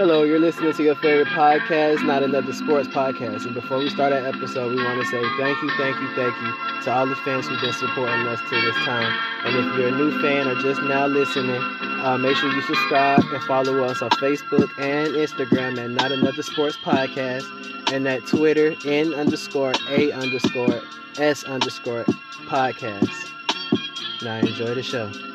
Hello, you're listening to your favorite podcast, Not Another Sports Podcast. And before we start our episode, we want to say thank you, thank you, thank you to all the fans who've been supporting us to this time. And if you're a new fan or just now listening, uh, make sure you subscribe and follow us on Facebook and Instagram at Not Another Sports Podcast and at Twitter N underscore A underscore S underscore podcast. Now enjoy the show.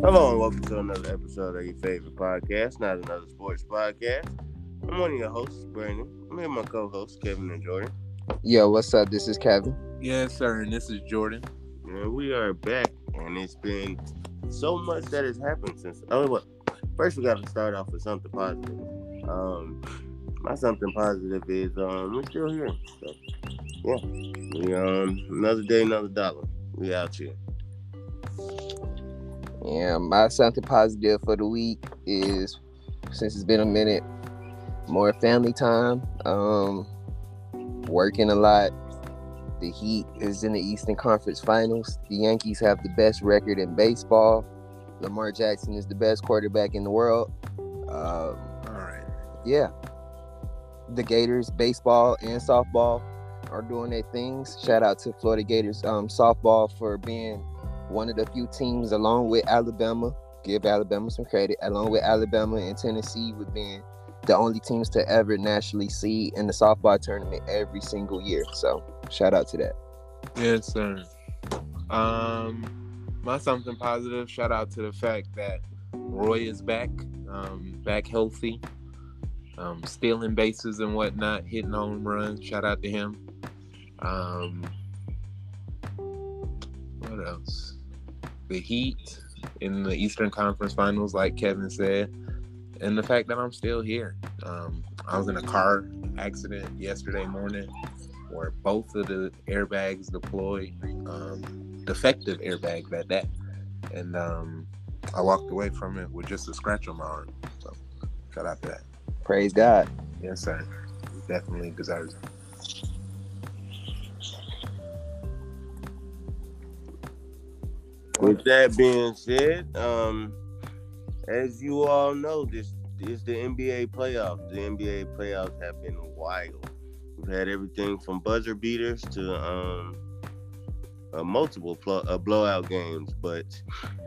Hello and welcome to another episode of your favorite podcast, not another sports podcast. I'm one of your hosts, Brandon. I'm here with my co-hosts, Kevin and Jordan. Yo, what's up? This is Kevin. Yes, sir, and this is Jordan. And we are back, and it's been so much that has happened since. Oh, what? first we got to start off with something positive. Um, my something positive is um we're still here. So, yeah, we um another day, another dollar. We out here. Yeah, my something positive for the week is since it's been a minute, more family time. Um, working a lot. The Heat is in the Eastern Conference Finals. The Yankees have the best record in baseball. Lamar Jackson is the best quarterback in the world. Um, All right. yeah, the Gators baseball and softball are doing their things. Shout out to Florida Gators um, softball for being one of the few teams, along with Alabama. Give Alabama some credit, along with Alabama and Tennessee, with being the only teams to ever nationally see in the softball tournament every single year. So shout out to that. Yes, sir. Um, my something positive. Shout out to the fact that Roy is back, um, back healthy, um, stealing bases and whatnot, hitting home runs. Shout out to him. Um, what else? The Heat in the Eastern Conference Finals, like Kevin said, and the fact that I'm still here. Um, I was in a car accident yesterday morning where both of the airbags deployed, um, defective airbags at that, and um, I walked away from it with just a scratch on my arm. So, shout out to that. Praise God. Yes, sir. Definitely deserves it. With that being said, um, as you all know, this is the NBA playoffs. The NBA playoffs have been wild. We've had everything from buzzer beaters to um, uh, multiple pl- uh, blowout games, but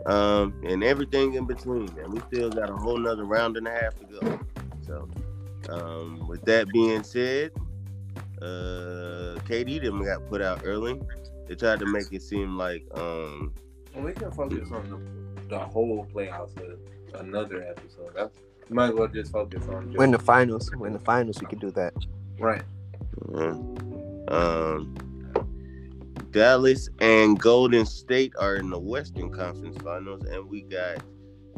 um, and everything in between. And we still got a whole nother round and a half to go. So, um, with that being said, uh, KD them got put out early. They tried to make it seem like um, we can focus on the, the whole playoffs with another episode. That's, you might as well just focus on just, Win the finals. Win the finals. We can do that. right. Mhm. Um, Dallas and Golden State are in the Western Conference Finals, and we got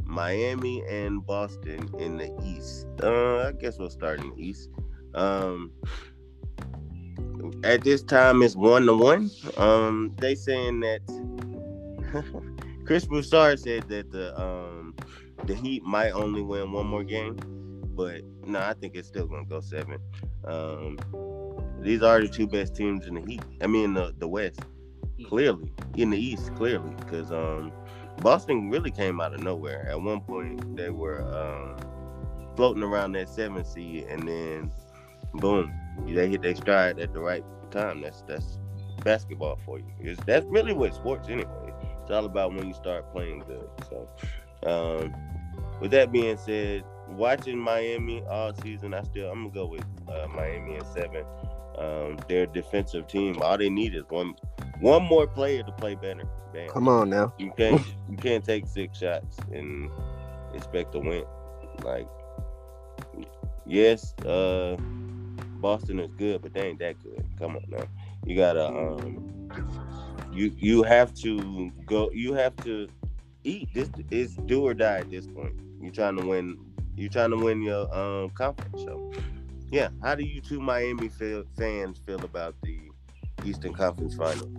Miami and Boston in the East. Uh, I guess we'll start in the East. Um, at this time, it's one to one. Um, they saying that Chris Broussard said that the um the Heat might only win one more game, but no, I think it's still gonna go seven. Um, these are the two best teams in the Heat. I mean, the the West, clearly in the East, clearly because um, Boston really came out of nowhere. At one point, they were um, floating around that seven seed, and then boom, they hit their stride at the right time. That's that's basketball for you. It's, that's really what sports anyway. It's all about when you start playing good. So, um, with that being said, watching Miami all season, I still I'm gonna go with uh, Miami in seven. Um, their defensive team, all they need is one one more player to play better. Damn. Come on now. You can't you can't take six shots and expect to win. Like, yes, uh, Boston is good, but they ain't that good. Come on now, you gotta um, you you have to go. You have to eat. This is do or die at this point. You're trying to win. You're trying to win your um conference. So, yeah. How do you two Miami feel, fans feel about the Eastern Conference Final?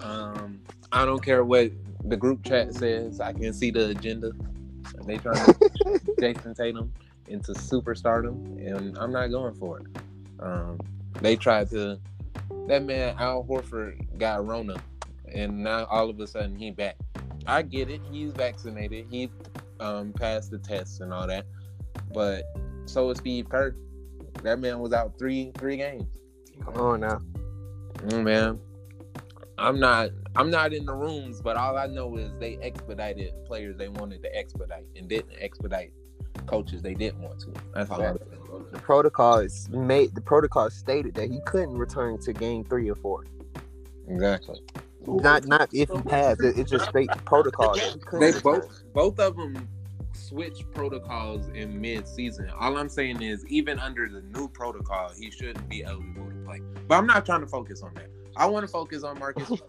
Um, I don't care what the group chat says. I can see the agenda. They trying to Jayson Tatum into superstardom, and I'm not going for it. Um, they tried to. That man Al Horford got Rona, and now all of a sudden he back. I get it. He's vaccinated. He um, passed the tests and all that. But so is Steve Kerr. That man was out three three games. Come on now. Mm, man, I'm not I'm not in the rooms, but all I know is they expedited players they wanted to expedite and didn't expedite coaches they didn't want to. That's all. I know. The protocol is made. The protocol stated that he couldn't return to game three or four. Exactly. Not not if he passed. It, it just states the protocol that he couldn't. They return. both both of them switch protocols in mid-season. All I'm saying is, even under the new protocol, he shouldn't be eligible to play. But I'm not trying to focus on that. I want to focus on Marcus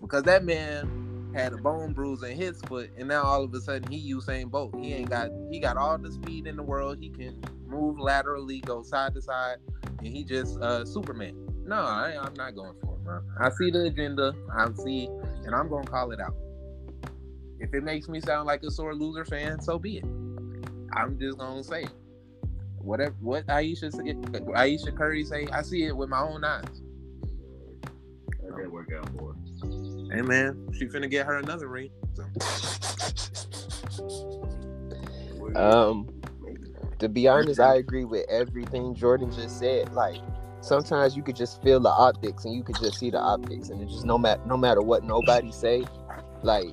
because that man had a bone bruise in his foot, and now all of a sudden he Usain Bolt. He ain't got he got all the speed in the world. He can move laterally, go side to side, and he just uh Superman. No, I, I'm not going for it, bro. I see the agenda. I see, and I'm gonna call it out. If it makes me sound like a sore loser fan, so be it. I'm just gonna say. Whatever what Aisha say, Aisha Curry say, I see it with my own eyes. That didn't work out for. Hey man, she finna get her another ring. So. Um, to be honest, I agree with everything Jordan just said. Like sometimes you could just feel the optics, and you could just see the optics, and it just no matter no matter what nobody say, like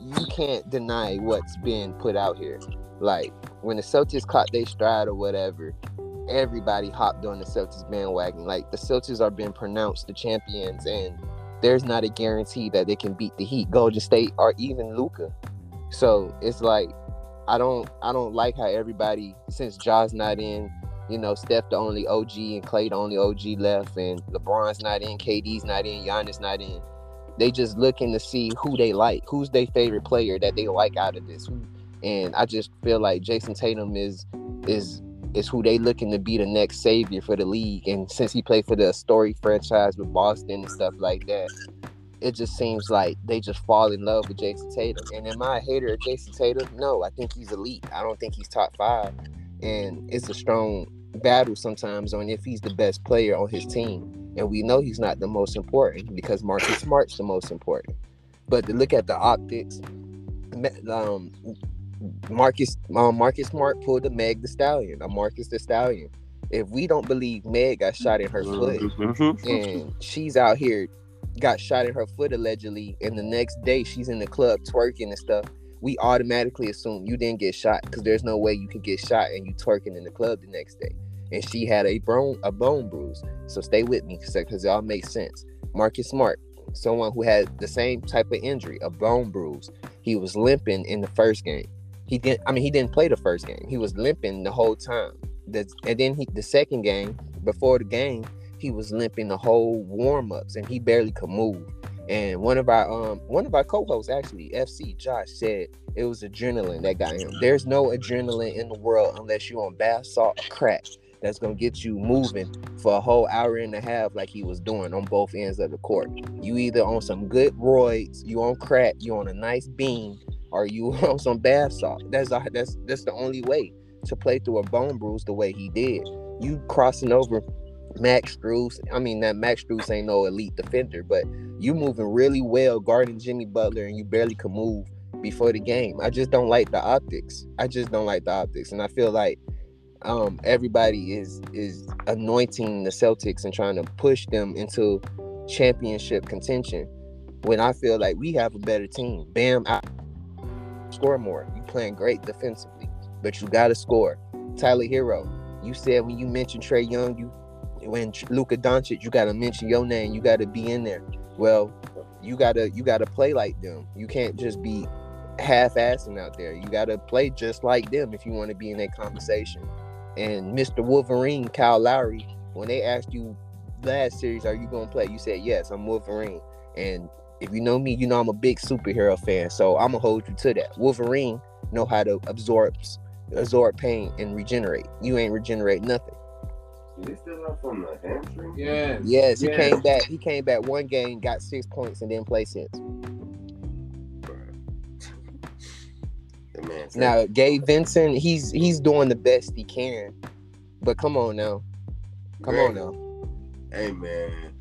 you can't deny what's being put out here. Like when the Celtics caught their stride or whatever, everybody hopped on the Celtics bandwagon. Like the Celtics are being pronounced the champions, and there's not a guarantee that they can beat the Heat, Golden State, or even Luka. So it's like I don't I don't like how everybody since Ja's not in, you know, Steph the only OG and Clay the only OG left, and LeBron's not in, KD's not in, Giannis not in. They just looking to see who they like, who's their favorite player that they like out of this. And I just feel like Jayson Tatum is is is who they looking to be the next savior for the league. And since he played for the story franchise with Boston and stuff like that, it just seems like they just fall in love with Jayson Tatum. And am I a hater of Jayson Tatum? No, I think he's elite. I don't think he's top five. And it's a strong battle sometimes on if he's the best player on his team. And we know he's not the most important because Marcus Smart's the most important. But to look at the optics, um, Marcus um, Marcus Smart pulled a Meg the Stallion, a Marcus the Stallion. If we don't believe Meg got shot in her foot, and she's out here got shot in her foot allegedly and the next day she's in the club twerking and stuff we automatically assume you didn't get shot because there's no way you can get shot and you twerking in the club the next day. And she had a bone a bone bruise. So stay with me because it all makes sense. Marcus smart someone who had the same type of injury a bone bruise. He was limping in the first game he didn't i mean he didn't play the first game. He was limping the whole time. The, and then he the second game before the game he was limping the whole warm-ups and he barely could move. And one of our um one of our co-hosts actually fc josh said it was adrenaline that got him. There's no adrenaline in the world unless you're on bath salt crack that's gonna get you moving for a whole hour and a half like he was doing on both ends of the court. You either on some good roids you on crack you on a nice beam or you on some bath salt that's that's that's the only way to play through a bone bruise the way he did you crossing over Max Strus. I mean, that Max Strus ain't no elite defender, but you moving really well guarding Jimmy Butler, and you barely can move before the game. I just don't like the optics. I just don't like the optics, and I feel like um, everybody is is anointing the Celtics and trying to push them into championship contention. When I feel like we have a better team. Bam, I score more. You playing great defensively, but you got to score. Tyler Herro, you said when you mentioned Trae Young, you when Luka Doncic, you got to mention your name. You got to be in there. Well, you gotta you gotta play like them. You can't just be half-assing out there. You gotta play just like them if you want to be in that conversation. And Mr. Wolverine, Kyle Lowry, when they asked you last series, are you gonna play? You said yes, I'm Wolverine. And if you know me, you know I'm a big superhero fan. So I'm gonna hold you to that. Wolverine know how to absorb absorb pain and regenerate. You ain't regenerate nothing. Is he still up from the hamstring? Yeah. Yes, he came back. He came back one game, got six points, and didn't play since. Man Now, Gabe Vincent, he's he's doing the best he can, but come on now, come on now. Hey man,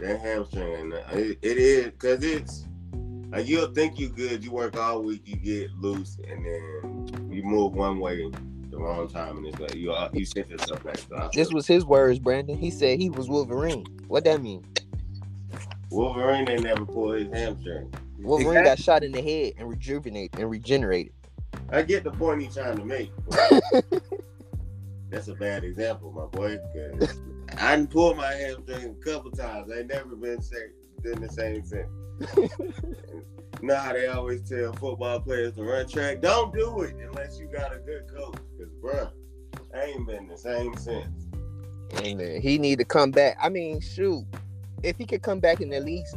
that hamstring, it, it is because it's Like you'll think you good, you work all week, you get loose, and then you move one way the wrong time, and it's like you uh, you set yourself back. This was his words, Brandon. He said he was Wolverine. What that mean? Wolverine ain't never pulled his hamstring. Wolverine exactly. got shot in the head and rejuvenated and regenerated. I get the point he's trying to make. That's a bad example, my boy. I didn't pull my hamstring a couple times. I ain't never been sick, been the same since. you know how they always tell football players to run track? Don't do it unless you got a good coach. Because, bruh, I ain't been the same since. Amen. He need to come back. I mean, shoot, if he could come back and at least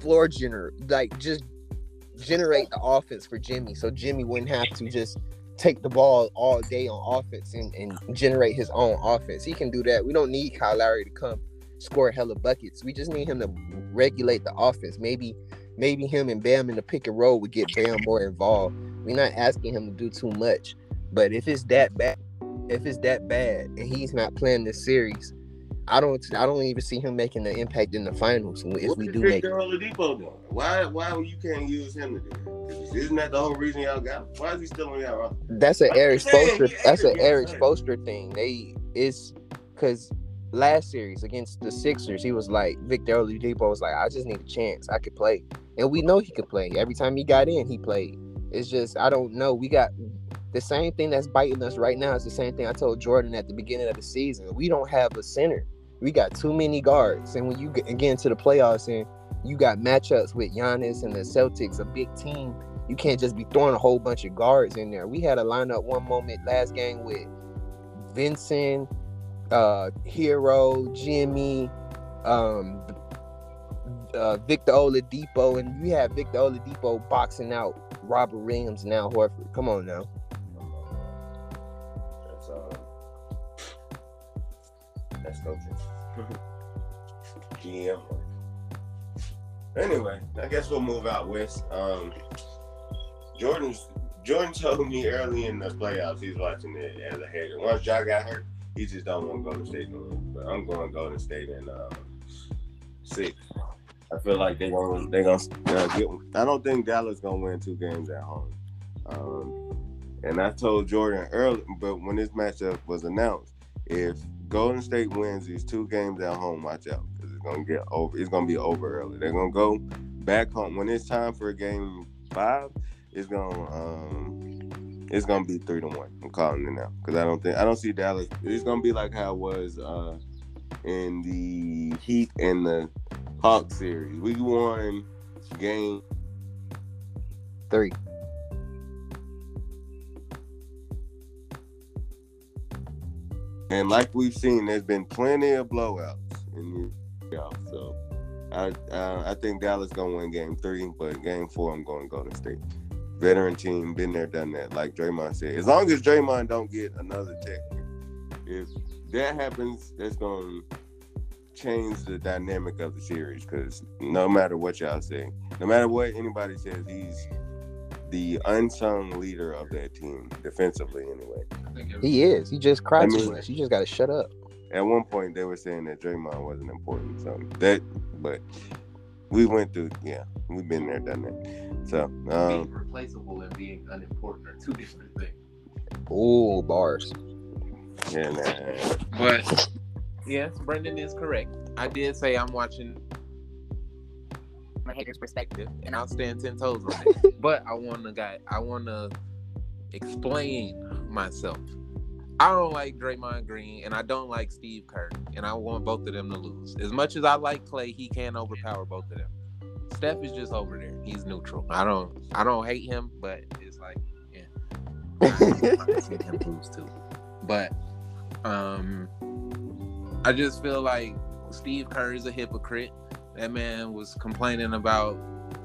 floor generate, like just generate the offense for Jimmy, so Jimmy wouldn't have to just take the ball all day on offense and, and generate his own offense. He can do that. We don't need Kyle Lowry to come score hella buckets. We just need him to regulate the offense. Maybe maybe him and Bam in the pick and roll would get Bam more involved. We're not asking him to do too much. But if it's that bad, if it's that bad and he's not playing this series, I don't I don't even see him making the impact in the finals if what we do make Oladipo doing? Why why you can't use him to do that? Isn't that the whole reason y'all got him? Why is he still on y'all roster? That's an Erik Spoelstra that's an Erik Spoelstra thing. They it's because last series against the Sixers, he was like Victor Oladipo was like, I just need a chance. I could play. And we know he could play. Every time he got in, he played. It's just I don't know. We got the same thing that's biting us right now is the same thing I told Jordan at the beginning of the season. We don't have a center we got too many guards. And when you get, into the playoffs and you got matchups with Giannis and the Celtics, a big team, you can't just be throwing a whole bunch of guards in there. We had a lineup one moment last game with Vincent, uh, Herro, Jimmy, um, uh, Victor Oladipo, and you have Victor Oladipo boxing out Robert Williams now Horford. Come on now. That's uh, that's coaching. GM. Anyway, I guess we'll move out west. Um, Jordan's Jordan told me early in the playoffs he's watching it as a hater. Once Ja got hurt, he just don't want Golden State to win. But I'm going Golden State in um, six. I feel like they're gonna they're gonna uh, get. I don't think Dallas gonna win two games at home. Um, and I told Jordan early, but when this matchup was announced, if Golden State wins these two games at home, watch out because it's gonna get over. It's gonna be over early. They're gonna go back home when it's time for a game five. It's gonna um, it's gonna be three to one. I'm calling it now because I don't think I don't see Dallas. It's gonna be like how it was uh, in the Heat and the Hawks series. We won game three. And like we've seen, there's been plenty of blowouts in the playoffs. So I uh, I think Dallas gonna win game three, but game four I'm going to Golden State. Veteran team, been there, done that. Like Draymond said, as long as Draymond don't get another tech, if that happens, that's gonna change the dynamic of the series. Because no matter what y'all say, no matter what anybody says, he's the unsung leader of that team defensively, anyway. He is. He just cried I mean, too much. You just got to shut up. At one point, they were saying that Draymond wasn't important. So that, but we went through. Yeah, we've been there, done that. So um, being replaceable and being unimportant are two different things. Oh, bars. Yeah, nah. but yes, Brendan is correct. I did say I'm watching from a hater's perspective, and I'll stand ten toes on it. but I want to guy. I want to explain myself. I don't like Draymond Green and I don't like Steve Kerr, and I want both of them to lose. As much as I like Clay, he can't overpower both of them. Steph is just over there. He's neutral. I don't I don't hate him, but it's like, yeah. I see him lose too. But um I just feel like Steve Kerr is a hypocrite. That man was complaining about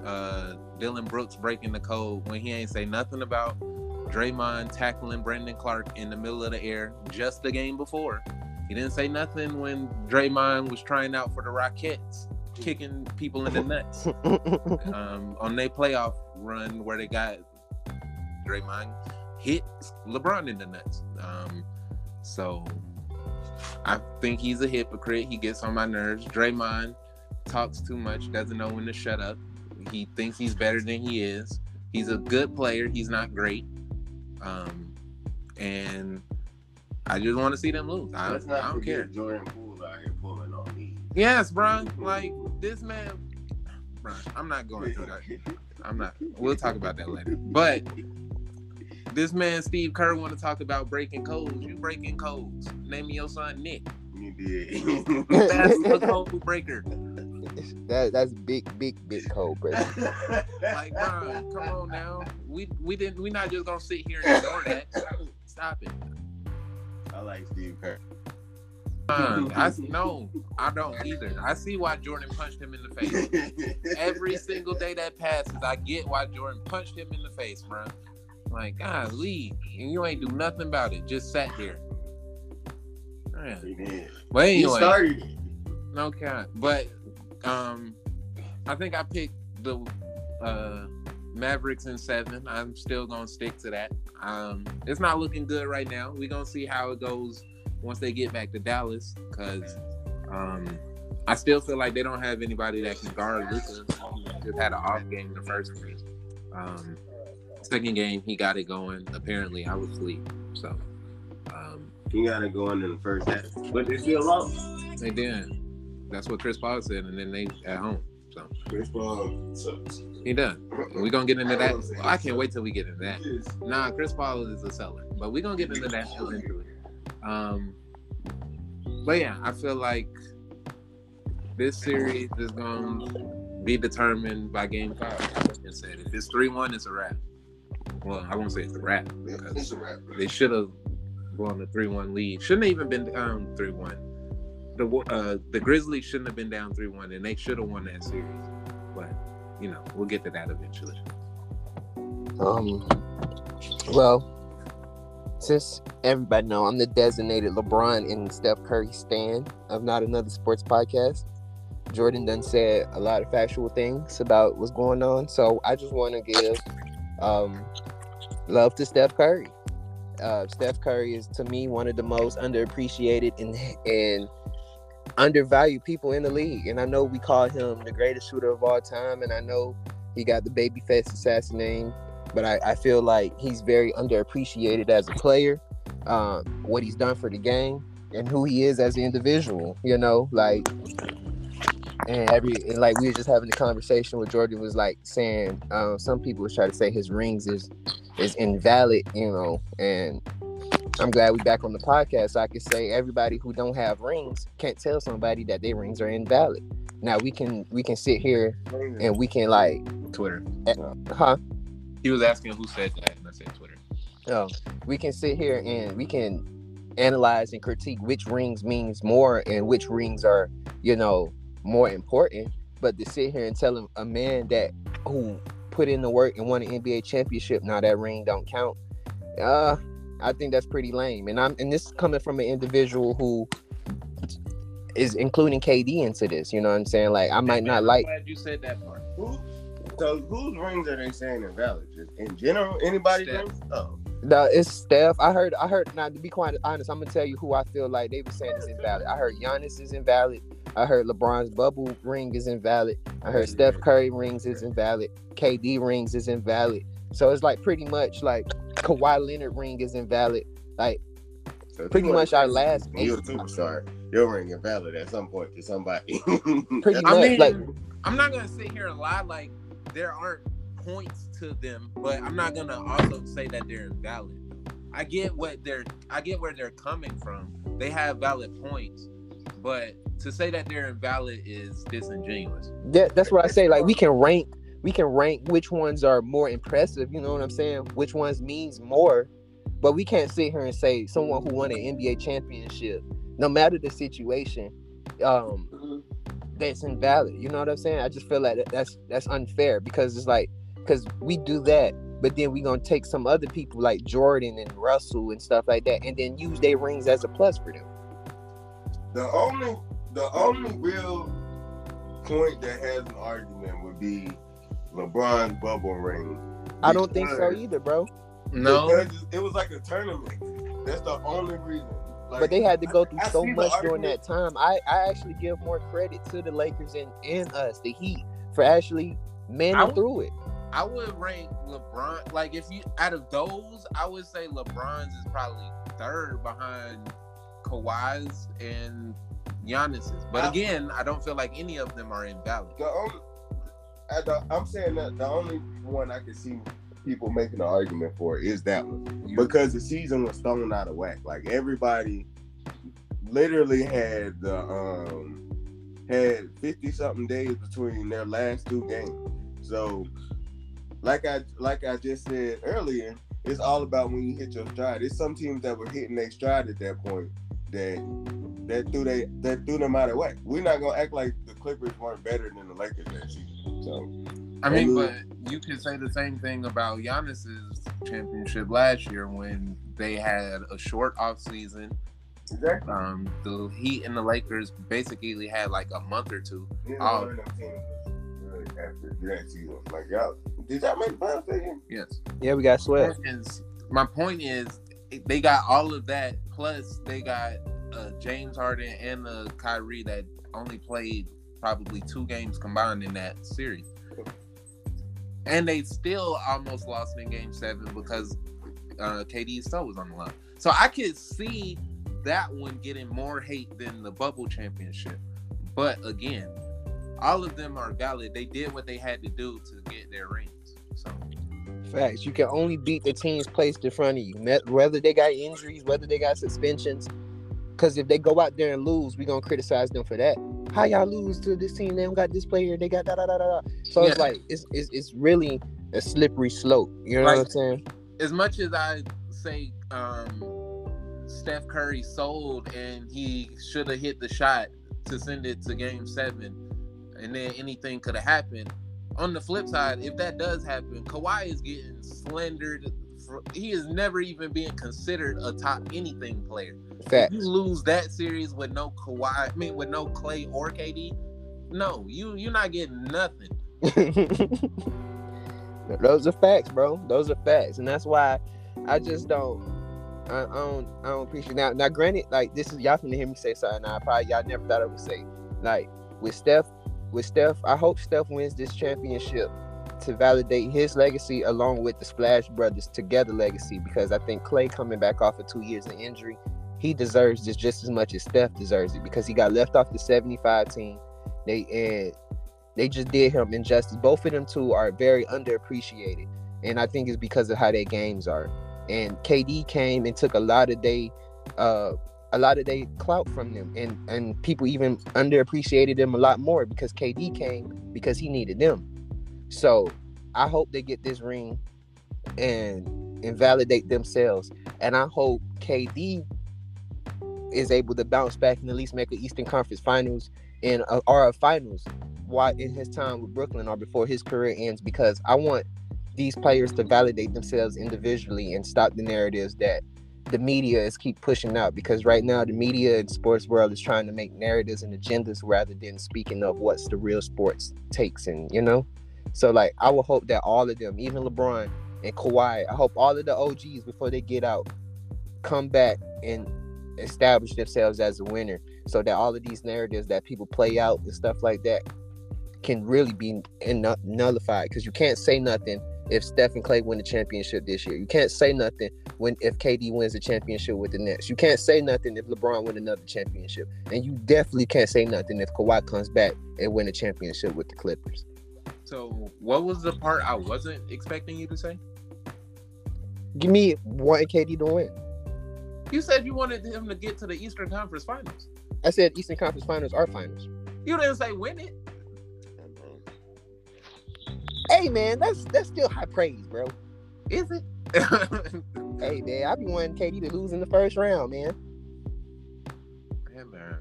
uh Dillon Brooks breaking the code when he ain't say nothing about Draymond tackling Brandon Clarke in the middle of the air just the game before. He didn't say nothing when Draymond was trying out for the Rockets, kicking people in the nuts um, on their playoff run where they got Draymond hit LeBron in the nuts. Um, so I think he's a hypocrite. He gets on my nerves. Draymond talks too much, doesn't know when to shut up. He thinks he's better than he is. He's a good player. He's not great. Um, and I just want to see them lose. I, I don't care. Jordan Poole out here pulling on me. Yes, bro. Like this man, bro. I'm not going through that. I'm not. We'll talk about that later. But this man, Steve Kerr, want to talk about breaking codes. You breaking codes. Name me your son Nick. You did. That's a code breaker. That that's big, big, big cold, bro. Like, bro, come on now. We we didn't. We not just gonna sit here and ignore that. Stop it. I like Steve Kerr. Fine. I no, I don't either. I see why Jordan punched him in the face. Every single day that passes, I get why Jordan punched him in the face, bro. Like, golly, and you ain't do nothing about it. Just sat there. Man. He did. But He started no cap. But um, I think I picked the uh Mavericks in seven. I'm still gonna stick to that. Um, it's not looking good right now. We're gonna see how it goes once they get back to Dallas, because um, I still feel like they don't have anybody that can guard Luka. He just had an off game the first game. Um, second game, he got it going. Apparently, I was asleep, so um, He got it going in the first half, but they still lost. they did. That's what Chris Paul said, and then they at home. So Chris Paul sucks. he done. We're gonna get into that. I can't wait till we get into that. Nah, Chris Paul is a seller, but we're gonna get into that eventually. Um, but yeah, I feel like this series is gonna be determined by game five. Like I said, if it's three one, it's a wrap. Well, I won't say it's a wrap It's a wrap. they should have blown the three one lead. Shouldn't have even been um three one. The uh the Grizzlies shouldn't have been down three one, and they should have won that series. But you know, we'll get to that eventually. Um, well, since everybody know I'm the designated LeBron and Steph Curry stan of Not Another Sports Podcast, Jordan done said a lot of factual things about what's going on. So I just want to give um, love to Steph Curry. Uh, Steph Curry is to me one of the most underappreciated and and undervalued people in the league. And I know we call him the greatest shooter of all time, and I know he got the babyface assassin name but I, I feel like he's very underappreciated as a player. Um, what he's done for the game and who he is as an individual, you know, like and every and like we were just having a conversation with Jordan was like saying um, some people try to say his rings is is invalid, you know, and I'm glad we're back on the podcast so I can say everybody who don't have rings can't tell somebody that their rings are invalid. Now we can we can sit here and we can like Twitter. huh He was asking who said that, and I said Twitter. Oh, we can sit here and we can analyze and critique which rings means more and which rings are, you know, more important. But to sit here and tell him a man that who put in the work and won an NBA championship, now that ring don't count. Uh, I think that's pretty lame. And I'm and this is coming from an individual who is including KD into this. You know what I'm saying? Like I might not like glad you said that part. Who? So whose rings are they saying invalid? Just in general, anybody's Steph. rings? Oh, No, it's Steph. I heard. I heard. Now, to be quite honest, I'm gonna tell you who I feel like they were saying this is invalid. I heard Giannis is invalid. I heard LeBron's bubble ring is invalid. I heard Steph Curry rings is invalid. KD rings is invalid. So it's like pretty much like Kawhi Leonard ring is invalid. Like so Pretty much our last You're a superstar. Your ring invalid at some point to somebody. pretty much. I mean, like, I'm not gonna sit here and lie like there aren't points to them, but I'm not gonna also say that they're invalid. I get what they're I get where they're coming from. They have valid points, but to say that they're invalid is disingenuous. that, that's what I say. Like we can rank. We can rank which ones are more impressive. You know what I'm saying? Which ones means more. But we can't sit here and say someone who won an NBA championship, no matter the situation, um, that's invalid. You know what I'm saying? I just feel like that's that's unfair because it's like because we do that, but then we gonna take some other people like Jordan and Russell and stuff like that, and then use their rings as a plus for them. The only the only real point that has an argument would be LeBron's bubble ring. I don't think so either, bro. No, because it was like a tournament. That's the only reason. Like, But they had to go through I so see the much during that time. I, I actually give more credit to the Lakers and, and us, the Heat, for actually man I through it. I would rank LeBron like if you out of those, I would say LeBron's is probably third behind Kawhi's and Giannis's. But I- again, I don't feel like any of them are invalid. The only, I'm saying that the only one I can see people making an argument for is that one because the season was thrown out of whack. Like everybody literally had the um had 50 something days between their last two games. So like I like I just said earlier, it's all about when you hit your stride. It's some teams that were hitting their stride at that point that that threw they that threw them out of whack. We're not gonna act like the Clippers weren't better than the Lakers that season. So I mean, but you could say the same thing about Giannis's championship last year when they had a short off season. exactly. Um, the Heat and the Lakers basically had like a month or two. You know, Oh. of them teams was after that season. Like y'all, did y'all make the finals that year? Yes. Yeah, we got swept. Is- my point is they got all of that plus they got uh, James Harden and uh, Kyrie that only played probably two games combined in that series. And they still almost lost in game seven because uh, toe was on the line. So I could see that one getting more hate than the bubble championship. But again, all of them are valid. They did what they had to do to get their rings. So Facts. You can only beat the teams placed in front of you, whether they got injuries, whether they got suspensions. Because if they go out there and lose, we're gonna criticize them for that. How y'all lose to this team? They don't got this player. They got da da da da. So it's like it's, it's it's really a slippery slope. You know Like- what I'm saying? as much as I say um, Steph Curry sold and he should have hit the shot to send it to game seven, and then anything could have happened. On the flip side, if that does happen, Kawhi is getting slandered. For, he is never even being considered a top anything player. If you lose that series with no Kawhi, I mean with no Clay or KD, no, you you're not getting nothing. Those are facts, bro. Those are facts, and that's why I just don't. I, I don't. I don't appreciate now. Now, granted, like this is y'all finna hear me say something. I probably y'all never thought I would say. Like with Steph, with Steph, I hope Steph wins this championship to validate his legacy along with the Splash Brothers together legacy because I think Clay coming back off of two years of injury, he deserves this just as much as Steph deserves it because he got left off the 75 team. They and they just did him injustice. Both of them two are very underappreciated, and I think it's because of how their games are. And KD came and took a lot of they, uh, a lot of they clout from them, and and people even underappreciated them a lot more because KD came because he needed them. So I hope they get this ring and and validate themselves, and I hope KD is able to bounce back and at least make an Eastern Conference Finals in a, or a finals while in his time with Brooklyn or before his career ends because I want these players to validate themselves individually and stop the narratives that the media is keep pushing out because right now the media and sports world is trying to make narratives and agendas rather than speaking of what's the real sports takes and you know? So like I would hope that all of them even LeBron and Kawhi I hope all of the OGs before they get out come back and establish themselves as a winner so that all of these narratives that people play out and stuff like that can really be nullified because you can't say nothing if Steph and Clay win the championship this year. You can't say nothing when if KD wins the championship with the Nets. You can't say nothing if LeBron win another championship, and you definitely can't say nothing if Kawhi comes back and win a championship with the Clippers. So, what was the part I wasn't expecting you to say? Give me wanting KD to win. You said you wanted him to get to the Eastern Conference Finals. I said Eastern Conference Finals are finals. You didn't say win it. Hey man, that's that's still high praise, bro. Is it? Hey man, I be wanting KD to lose in the first round, man. Yeah, man.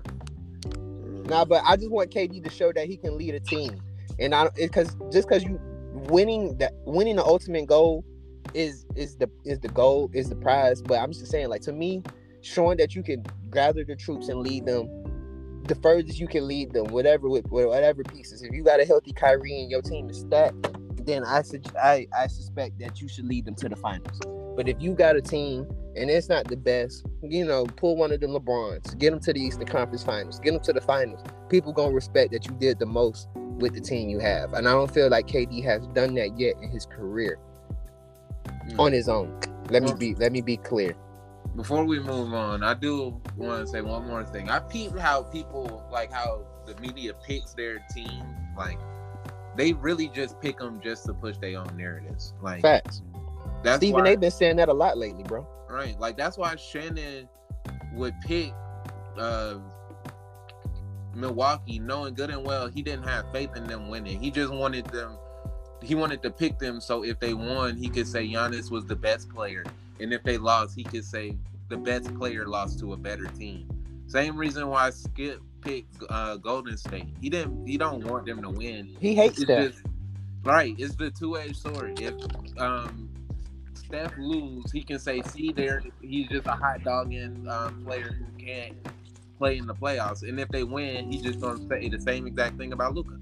Nah, but I just want KD to show that he can lead a team, and I because just because you winning that winning the ultimate goal is is the is the goal is the prize. But I'm just saying, like to me, showing that you can gather the troops and lead them the furthest you can lead them, whatever with whatever pieces. If you got a healthy Kyrie and your team is stacked, then I sug- I I suspect that you should lead them to the finals. But if you got a team and it's not the best, you know, pull one of the LeBrons, get them to the Eastern Conference Finals, get them to the finals. People gonna respect that you did the most with the team you have. And I don't feel like KD has done that yet in his career Mm. on his own. Let me be let me be clear. Before we move on, I do want to say one more thing. I peep how people like how the media picks their team. Like they really just pick them just to push their own narratives. Like Facts. that's Stephen why, A been saying that a lot lately, bro. right. Like that's why Shannon would pick uh Milwaukee, knowing good and well he didn't have faith in them winning. He just wanted them. He wanted to pick them so if they won, he could say Giannis was the best player, and if they lost, he could say the best player lost to a better team. Same reason why Skip picked uh, Golden State. He didn't. He don't want them to win. He hates It's just right. It's the two edged sword. If um Steph lose, he can say, "See, there, he's just a hot dogging um, player who can't play in the playoffs." And if they win, he's just gonna say the same exact thing about Luka.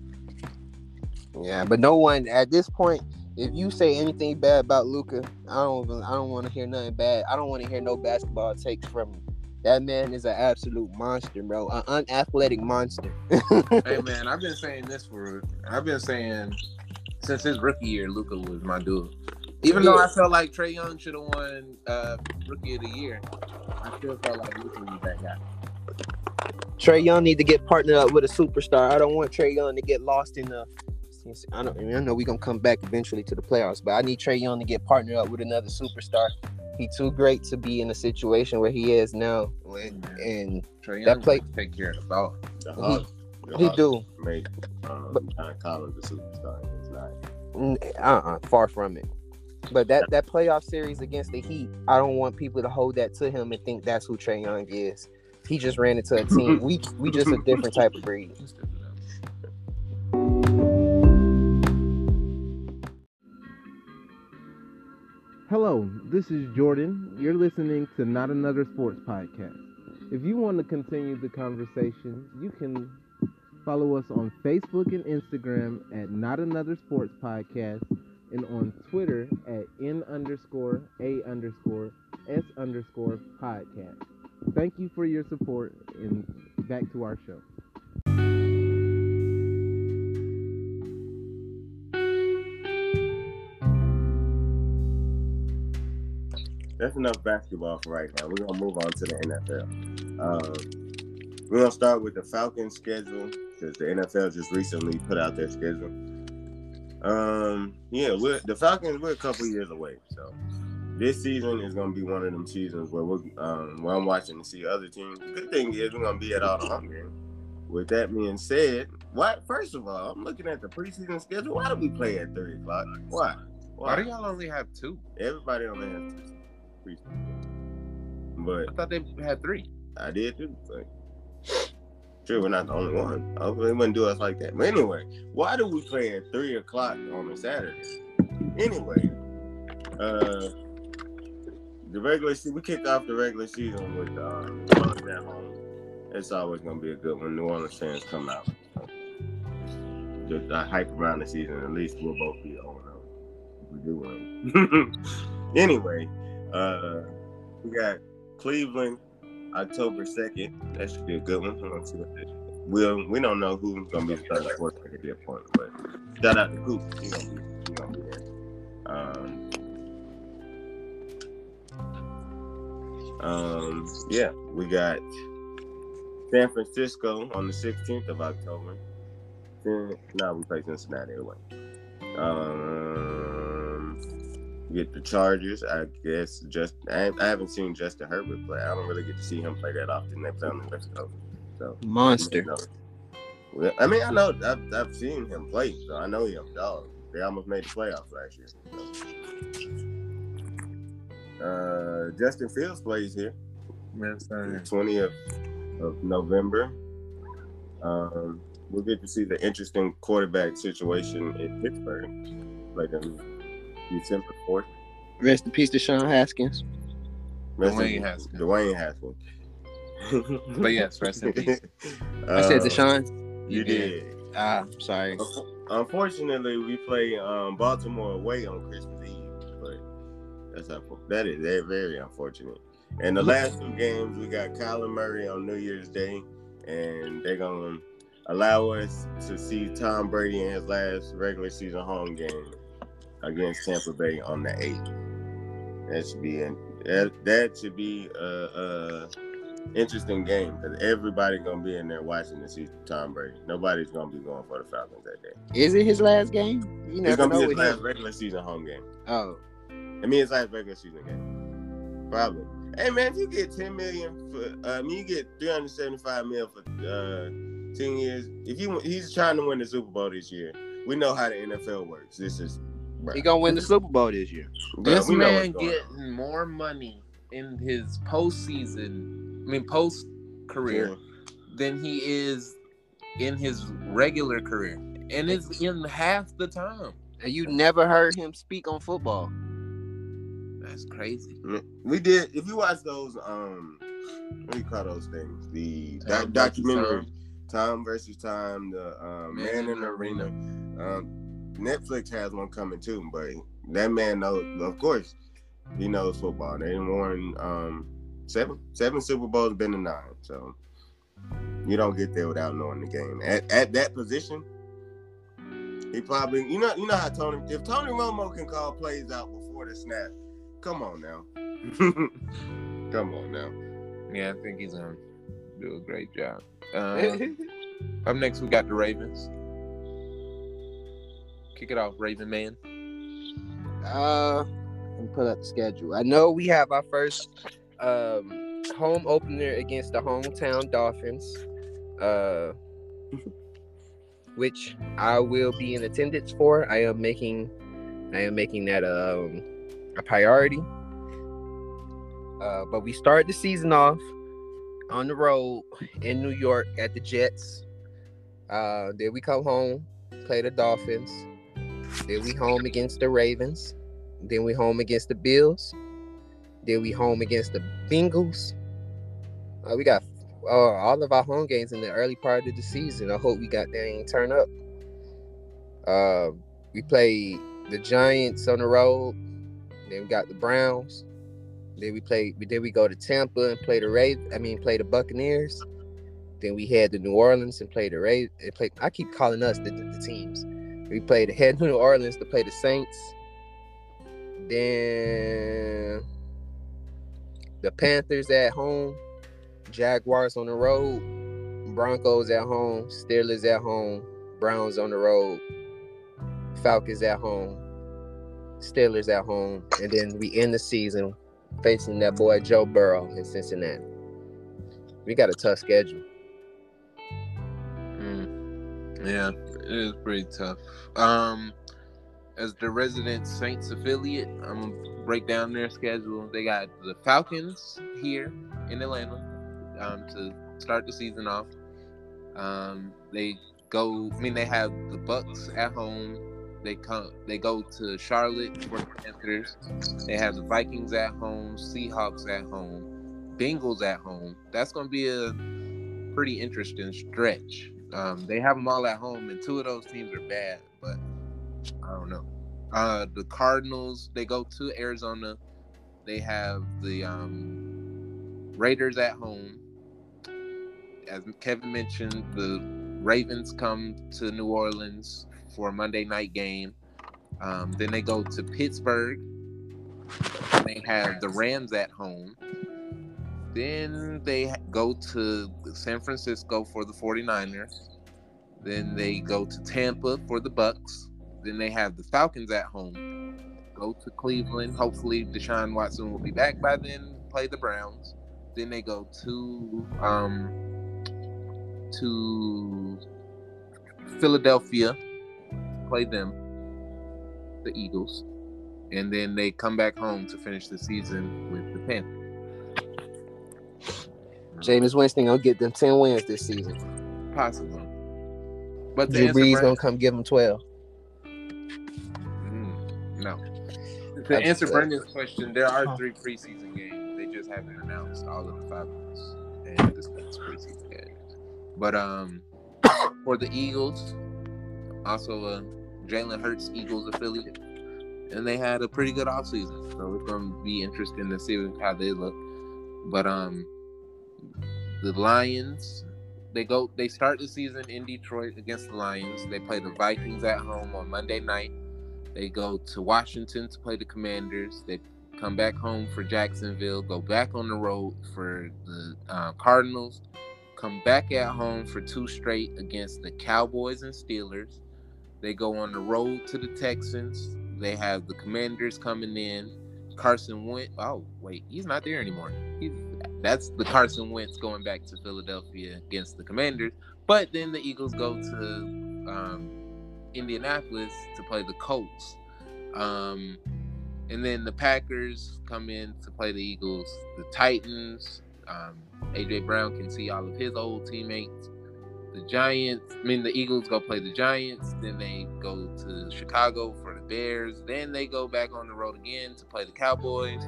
Yeah, but no one at this point. If you say anything bad about Luka, I don't. even- I don't want to hear nothing bad. I don't want to hear no basketball takes from him. That man is an absolute monster, bro. An unathletic monster. hey man, I've been saying this for I've been saying since his rookie year, Luka was my dude. Even though I felt like Trae Young should have won uh, rookie of the year, I still felt like Luka was that guy. Trae Young need to get partnered up with a superstar. I don't want Trae Young to get lost in the. I don't. I know we're gonna come back eventually to the playoffs, but I need Trae Young to get partnered up with another superstar. He too great to be in a situation where he is now, and, That Young play- take care of the ball. The Hawks, the he do. make um, John Collins a superstar. It's not. Uh-uh, far from it. But that that playoff series against the Heat, I don't want people to hold that to him and think that's who Trae Young is. He just ran into a team. We we just a different type of breed. Hello, this is Jordan. You're listening to Not Another Sports Podcast. If you want to continue the conversation, you can follow us on Facebook and Instagram at Not Another Sports Podcast and on Twitter at N underscore A underscore S underscore podcast. Thank you for your support and back to our show. That's enough basketball for right now. We're gonna move on to the NFL. Um, we're gonna start with the Falcons schedule because the NFL just recently put out their schedule. Um, yeah, we're the Falcons. We're a couple years away, so this season is gonna be one of them seasons where we're um, where I'm watching to see other teams. The good thing is we're gonna be at all the home games. With that being said, why? First of all, I'm looking at the preseason schedule. Why do we play at three o'clock? Why? Why do y'all only have two? Everybody only has two But I thought they had three. I did too. Like, sure, we're not the only one. Hopefully, they wouldn't do us like that. But anyway, why do we play at three o'clock on a Saturday? Anyway, uh, the regular season we kicked off the regular season with uh, New Orleans at home. It's always gonna be a good one. New Orleans fans come out. Just uh, hype around the season. At least we'll both be on if we do win. anyway, uh, we got Cleveland October second. That should be a good one. What they- We'll, we don't know who's gonna be the starting quarterback at that point, but shout out to Coop. Gonna be, he gonna be there. Um, um, yeah, we got San Francisco on the 16th of October. Then, no, we play Cincinnati away. Um, get the Chargers. I guess just I, I haven't seen Justin Herbert play. I don't really get to see him play that often. They play on the West Coast, so Monster. no. Well, I mean, I know I've, I've seen him play, so I know he's a dog. They almost made the playoffs last year. so. Uh, Justin Fields plays here Man, 20th of November. Um, we'll get to see the interesting quarterback situation in Pittsburgh, like on December 4th. Rest in peace to Sean Haskins. Rest in- Dwayne Haskins. Dwayne Haskins. But yes, rest in peace. I said Uh, Deshaun. You did. Ah, sorry. Unfortunately, we play um, Baltimore away on Christmas Eve, but that's unfor- that is very, very unfortunate. And the last two games, we got Kyler Murray on New Year's Day, and they're gonna. allow us to see Tom Brady in his last regular season home game against Tampa Bay on the eighth. That should be in, that, that should be a, a interesting game because everybody gonna be in there watching to see Tom Brady. Nobody's gonna be going for the Falcons that day. Is it his last game? You It's gonna know be his last him. regular season home game. Oh, I mean, his last regular season game. Probably. Hey man, if you get ten million for, uh, I mean, you get three hundred seventy-five million for uh, ten years. If you he's trying to win the Super Bowl this year, we know how the NFL works. This is, bruh. he gonna win the Super Bowl this year. Bruh, This we man what's going getting more money in his postseason, I mean post on. career, than he is in his regular career, and it's in half the time. And you never heard him speak on football. That's crazy. We did. If you watch those, um, what do you call those things? The doc- documentary, Time. Tom versus time, the um, man, in the arena. Um, Netflix has one coming too, but that man knows. Of course, he knows football. They won um, seven seven Super Bowls, been to nine. So you don't get there without knowing the game. At, at that position, he probably you know you know how Tony if Tony Romo can call plays out before the snap. Come on now. Come on now. Yeah, I think he's gonna do a great job. Um, up next, we got the Ravens. Kick it off, Raven man. Uh, let me pull up the schedule. I know we have our first um home opener against the hometown Dolphins, uh, which I will be in attendance for. I am making, I am making that um a priority. Uh, but we start the season off on the road in New York at the Jets. Uh, then we come home, play the Dolphins. Then we home against the Ravens. Then we home against the Bills. Then we home against the Bengals. Uh, we got uh, all of our home games in the early part of the season. I hope we got ain't turn up. Uh, we play the Giants on the road. Then we got the Browns. Then we play. Then we go to Tampa and play the Raven. I mean, play the Buccaneers. Then we head to New Orleans and play the Raven. And play. I keep calling us the, the, the teams. We played head to New Orleans to play the Saints. Then the Panthers at home, Jaguars on the road, Broncos at home, Steelers at home, Browns on the road, Falcons at home, Steelers at home, and then we end the season facing that boy Joe Burrow in Cincinnati. We got a tough schedule. Mm. Yeah, it is pretty tough. Um, as the resident Saints affiliate, I'm gonna break down their schedule. They got the Falcons here in Atlanta um, to start the season off. Um, they go. I mean, they have the Bucks at home. They come. They go to Charlotte for the Panthers. They have the Vikings at home, Seahawks at home, Bengals at home. That's gonna be a pretty interesting stretch. Um, they have them all at home, and two of those teams are bad, but I don't know. Uh, the Cardinals they go to Arizona. They have the um, Raiders at home. As Kevin mentioned, the Ravens come to New Orleans for a Monday night game. Um, then they go to Pittsburgh. They have the Rams at home. Then they go to San Francisco for the 49ers. Then they go to Tampa for the Bucks. Then they have the Falcons at home. Go to Cleveland. Hopefully Deshaun Watson will be back by then. Play the Browns. Then they go to um to Philadelphia. Play them. The Eagles. And then they come back home to finish the season with the Panthers. Jameis Winston gonna get them ten wins this season. Possible. But to Drew Brees Brand- gonna come give them twelve. Mm, no. To That's- answer that's- Brendan's question, there are three preseason games. They just haven't announced all of the Falcons and the Saints preseason games. But um, for the Eagles, also a Jalen Hurts Eagles affiliate, and they had a pretty good offseason. So it's gonna be interesting to see how they look. But um, the Lions they go they start the season in Detroit against the Lions. They play the Vikings at home on Monday night. They go to Washington to play the Commanders. They come back home for Jacksonville. Go back on the road for the uh, Cardinals. Come back at home for two straight against the Cowboys and Steelers. They go on the road to the Texans. They have the Commanders coming in. Carson Wentz. Oh wait, he's not there anymore. He's that's the Carson Wentz going back to Philadelphia against the Commanders. But then the Eagles go to um, Indianapolis to play the Colts. Um, and then the Packers come in to play the Eagles. The Titans. Um, AJ Brown can see all of his old teammates. The Giants, I mean, the Eagles go play the Giants. Then they go to Chicago for the Bears. Then they go back on the road again to play the Cowboys.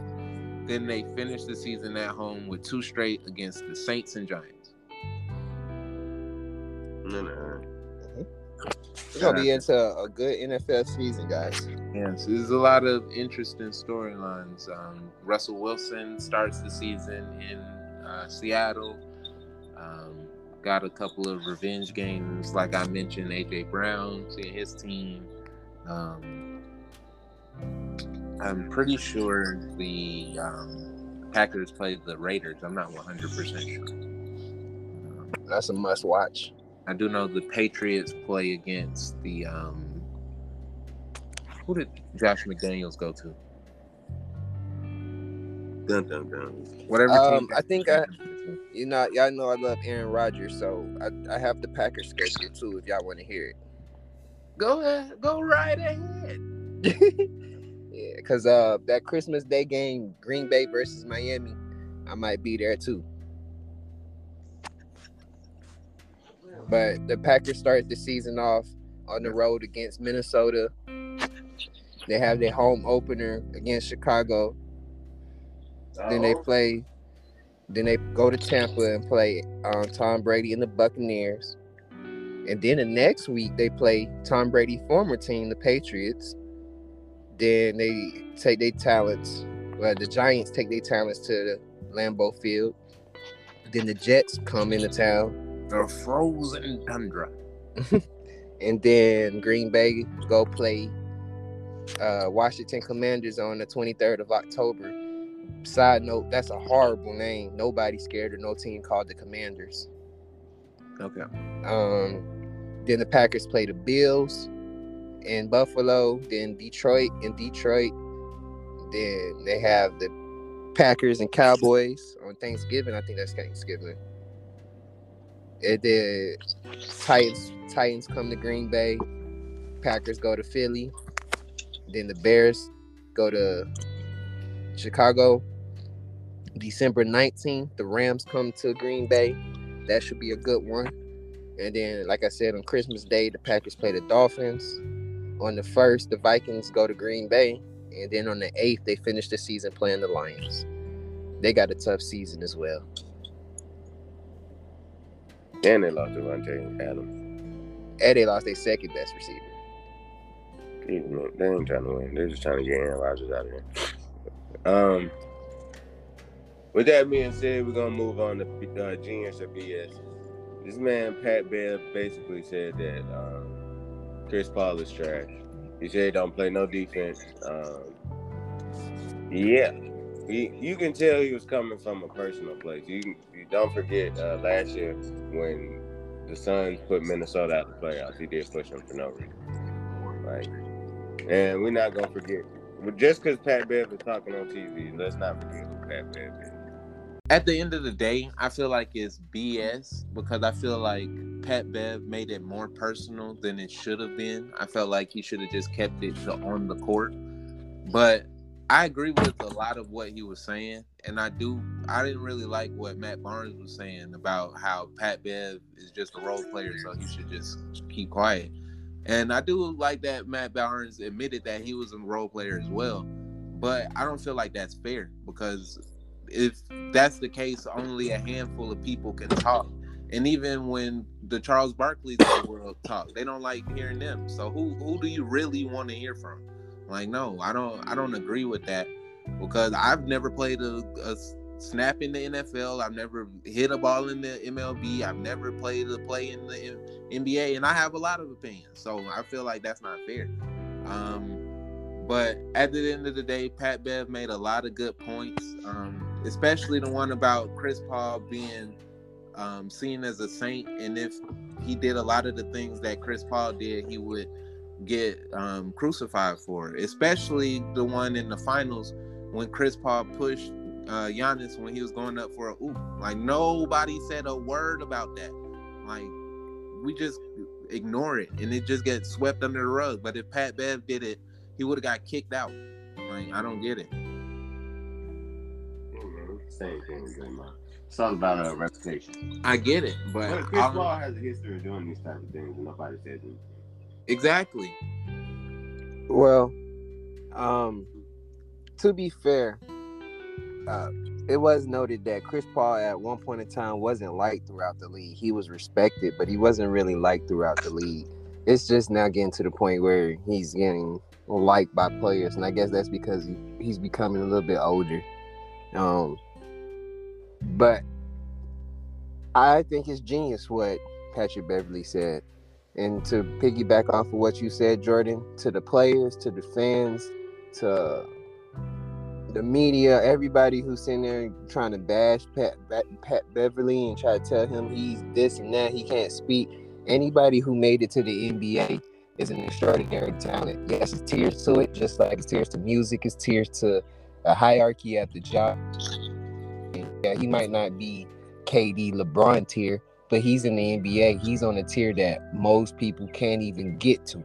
Then they finish the season at home with two straight against the Saints and Giants. No, no. We're gonna be into a good NFL season, guys. Yes, there's a lot of interesting storylines. Um, Russell Wilson starts the season in uh, Seattle. Um, got a couple of revenge games, like I mentioned, AJ Brown seeing his team. Um, I'm pretty sure the um, Packers played the Raiders. I'm not 100 percent sure. Um, That's a must watch. I do know the Patriots play against the um who did Josh McDaniels go to? Dun, dun, dun. Whatever Um, team. I think I- You know, y'all know I love Aaron Rodgers, so I, I have the Packers schedule too. If y'all want to hear it. go ahead, go right ahead. yeah, because uh, that Christmas Day game, Green Bay versus Miami, I might be there too. But the Packers start the season off on the road against Minnesota. They have their home opener against Chicago. Then they play. Then they go to Tampa and play um, Tom Brady and the Buccaneers. And then the next week they play Tom Brady's former team, the Patriots. Then they take their talents. Well, the Giants take their talents to the Lambeau Field. Then the Jets come into town, The frozen tundra. and then Green Bay go play uh, Washington Commanders on the 23rd of October. Side note, that's a horrible name. Nobody's scared of no team called the Commanders. Okay. Um, then the Packers play the Bills in Buffalo, then Detroit in Detroit. Then they have the Packers and Cowboys on Thanksgiving. I think that's Thanksgiving. And then Titans Titans come to Green Bay. Packers go to Philly. Then the Bears go to Chicago. December 19th, the Rams come to Green Bay. That should be a good one. And then, like I said, on Christmas Day, the Packers play the Dolphins. On the first, the Vikings go to Green Bay. And then on the eighth, they finish the season playing the Lions. They got a tough season as well. And they lost Davante Adams. And they lost their second best receiver. They ain't trying to win. They're just trying to get Aaron Rodgers out of here. Um, with that being said, we're gonna move on to uh, Genius or BS. This man Pat Bev basically said that um, Chris Paul is trash. He said he don't play no defense. Um, yeah, he, you can tell he was coming from a personal place. You, you don't forget uh, last year when the Suns put Minnesota out of the playoffs. He did push them for no reason. Like, and we're not gonna forget. Just because Pat Bev is talking on TV, let's not forget who Pat Bev is. At the end of the day, I feel like it's BS because I feel like Pat Bev made it more personal than it should have been. I felt like he should have just kept it to on the court. But I agree with a lot of what he was saying. And I do I didn't really like what Matt Barnes was saying about how Pat Bev is just a role player, so he should just keep quiet. And I do like that Matt Barnes admitted that he was a role player as well. But I don't feel like that's fair because if that's the case, only a handful of people can talk. And even when the Charles Barkley's of the world talk, they don't like hearing them. So who who do you really want to hear from? Like, no, I don't I don't agree with that because I've never played a, a snap in the NFL. I've never hit a ball in the MLB. I've never played a play in the M- NBA, and I have a lot of opinions. So I feel like that's not fair. Um, but at the end of the day, Pat Bev made a lot of good points, um, especially the one about Chris Paul being um, seen as a saint, and if he did a lot of the things that Chris Paul did, he would get um, crucified for it. Especially the one in the finals when Chris Paul pushed uh, Giannis when he was going up for a oop. Like nobody said a word about that. Like we just ignore it, and it just gets swept under the rug. But if Pat Bev did it, he would have got kicked out. Like I don't get it. Same thing, Draymond. It's all about a reputation. I get it, but But Chris I'm- Paul has a history of doing these type of things, and nobody says anything. exactly. Well, um, to be fair, uh, it was noted that Chris Paul at one point in time wasn't liked throughout the league. He was respected, but he wasn't really liked throughout the league. It's just now getting to the point where he's getting liked by players, and I guess that's because he, he's becoming a little bit older. Um, but I think it's genius what Patrick Beverley said. And to piggyback off of what you said, Jordan, to the players, to the fans, to the media, everybody who's sitting there trying to bash Pat, Pat, Beverley and try to tell him he's this and that, he can't speak. Anybody who made it to the NBA is an extraordinary talent. Yes, it's tears to it, just like it's tears to music, it's tears to a hierarchy at the job. Yeah, he might not be KD, LeBron tier, but he's in the NBA. He's on a tier that most people can't even get to.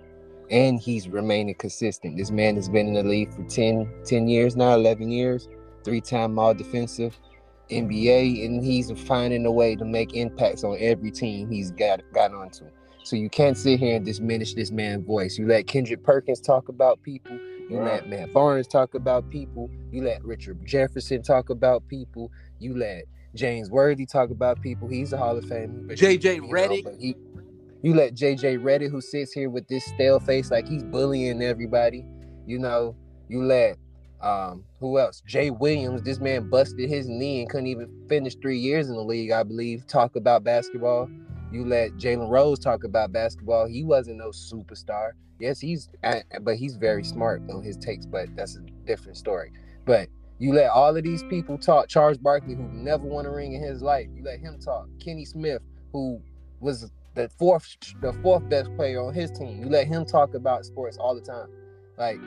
And he's remaining consistent. This man has been in the league for 10, 10 years now, 11 years, three time all defensive NBA, and he's finding a way to make impacts on every team he's got got onto. So you can't sit here and diminish this man's voice. You let Kendrick Perkins talk about people. You Right. let Matt Barnes talk about people. You let Richard Jefferson talk about people. You let James Worthy talk about people. He's a Hall of Fame. JJ you know, Redick. he, you let JJ Redick, who sits here with this stale face, like he's bullying everybody. You know, you let um who else? Jay Williams. This man busted his knee and couldn't even finish three years in the league, I believe. Talk about basketball. You let Jalen Rose talk about basketball. He wasn't no superstar. Yes, he's, but he's very smart on his takes. But that's a different story. But you let all of these people talk. Charles Barkley, who never won a ring in his life, you let him talk. Kenny Smith, who was the fourth, the fourth best player on his team, you let him talk about sports all the time. Like,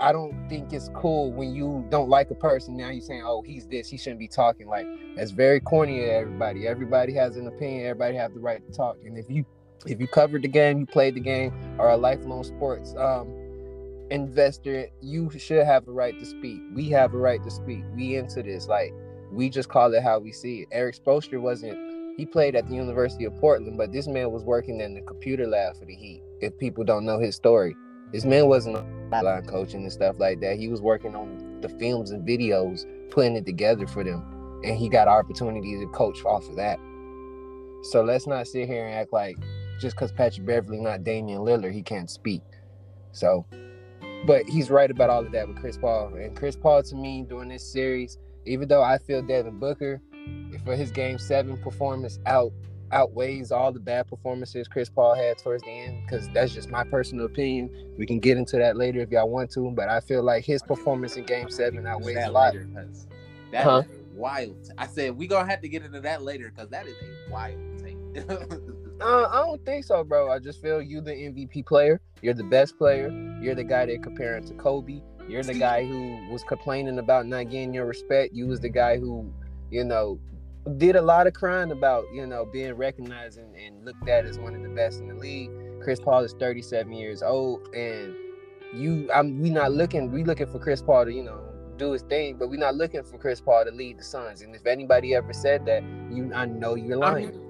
I don't think it's cool when you don't like a person. Now you're saying, "Oh, he's this. He shouldn't be talking." Like, that's very corny to everybody. Everybody has an opinion. Everybody have the right to talk. And if you if you covered the game, you played the game, or a lifelong sports um, investor, you should have a right to speak. We have a right to speak. We into this. Like we just call it how we see it. Erik Spoelstra wasn't. He played at the University of Portland, but this man was working in the computer lab for the Heat. If people don't know his story, this man wasn't line coaching and stuff like that. He was working on the films and videos, putting it together for them, and he got opportunity to coach off of that. So let's not sit here and act like just because Patrick Beverley not Damian Lillard, he can't speak. So, but he's right about all of that with Chris Paul. And Chris Paul, to me, during this series, even though I feel Devin Booker for his Game Seven performance out outweighs all the bad performances Chris Paul had towards the end, because that's just my personal opinion. We can get into that later if y'all want to, but I feel like his performance in Game Seven outweighs a that lot. later, that Huh? wild. I said we gonna have to get into that later because that is a wild take. Uh, I don't think so, bro. I just feel you the MVP player. You're the best player. You're the guy they're comparing to Kobe. You're the guy who was complaining about not getting your respect. You was the guy who, you know, did a lot of crying about, you know, being recognized and, and looked at as one of the best in the league. Chris Paul is 37 years old, and you, I'm, we not looking. We looking for Chris Paul to, you know, do his thing, but we're not looking for Chris Paul to lead the Suns. And if anybody ever said that, you, I know you're lying.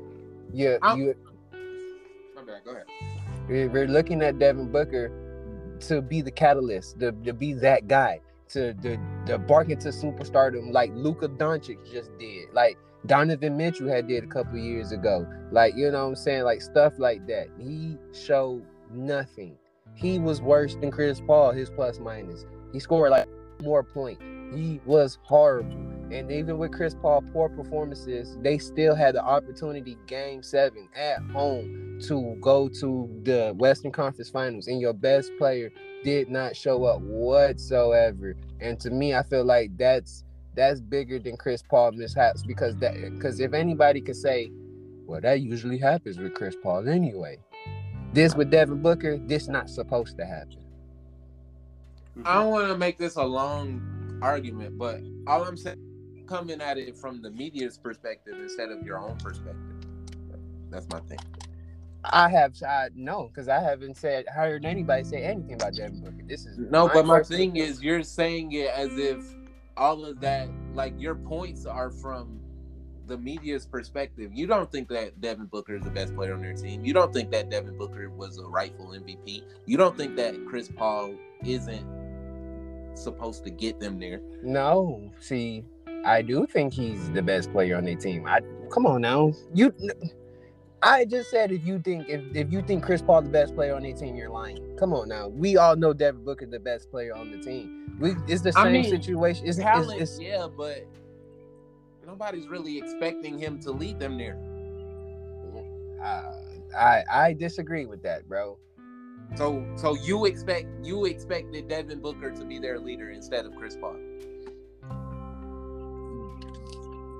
Yeah, you. Go ahead. we're we're looking at Devin Booker to be the catalyst, to, to be that guy, to to, to bark into superstardom like Luka Doncic just did, like Donovan Mitchell had did a couple years ago. Like, you know what I'm saying? Like stuff like that. He showed nothing. He was worse than Chris Paul, his plus minus. He scored like more points. He was horrible. And even with Chris Paul poor performances, they still had the opportunity game seven at home to go to the Western Conference Finals, and your best player did not show up whatsoever. And to me, I feel like that's that's bigger than Chris Paul mishaps because that because if anybody could say, well, that usually happens with Chris Paul anyway. This with Devin Booker, this not supposed to happen. I don't want to make this a long argument, but all I'm saying, coming at it from the media's perspective instead of your own perspective. That's my thing. I have I no, because I haven't said heard anybody say anything about Devin Booker. This is No, but my thing is, you're saying it as if all of that, like your points are from the media's perspective. You don't think that Devin Booker is the best player on their team. You don't think that Devin Booker was a rightful MVP. You don't think that Chris Paul isn't supposed to get them there. No, see, I do think he's the best player on their team. I come on now, you. I just said if you think if, if you think Chris Paul the best player on their team, you're lying. Come on now, we all know Devin Booker the best player on the team. We it's the I same mean, situation. It's, it's, it's yeah, but nobody's really expecting him to lead them there. uh, I I disagree with that, bro. So, so you expect you expected Devin Booker to be their leader instead of Chris Paul.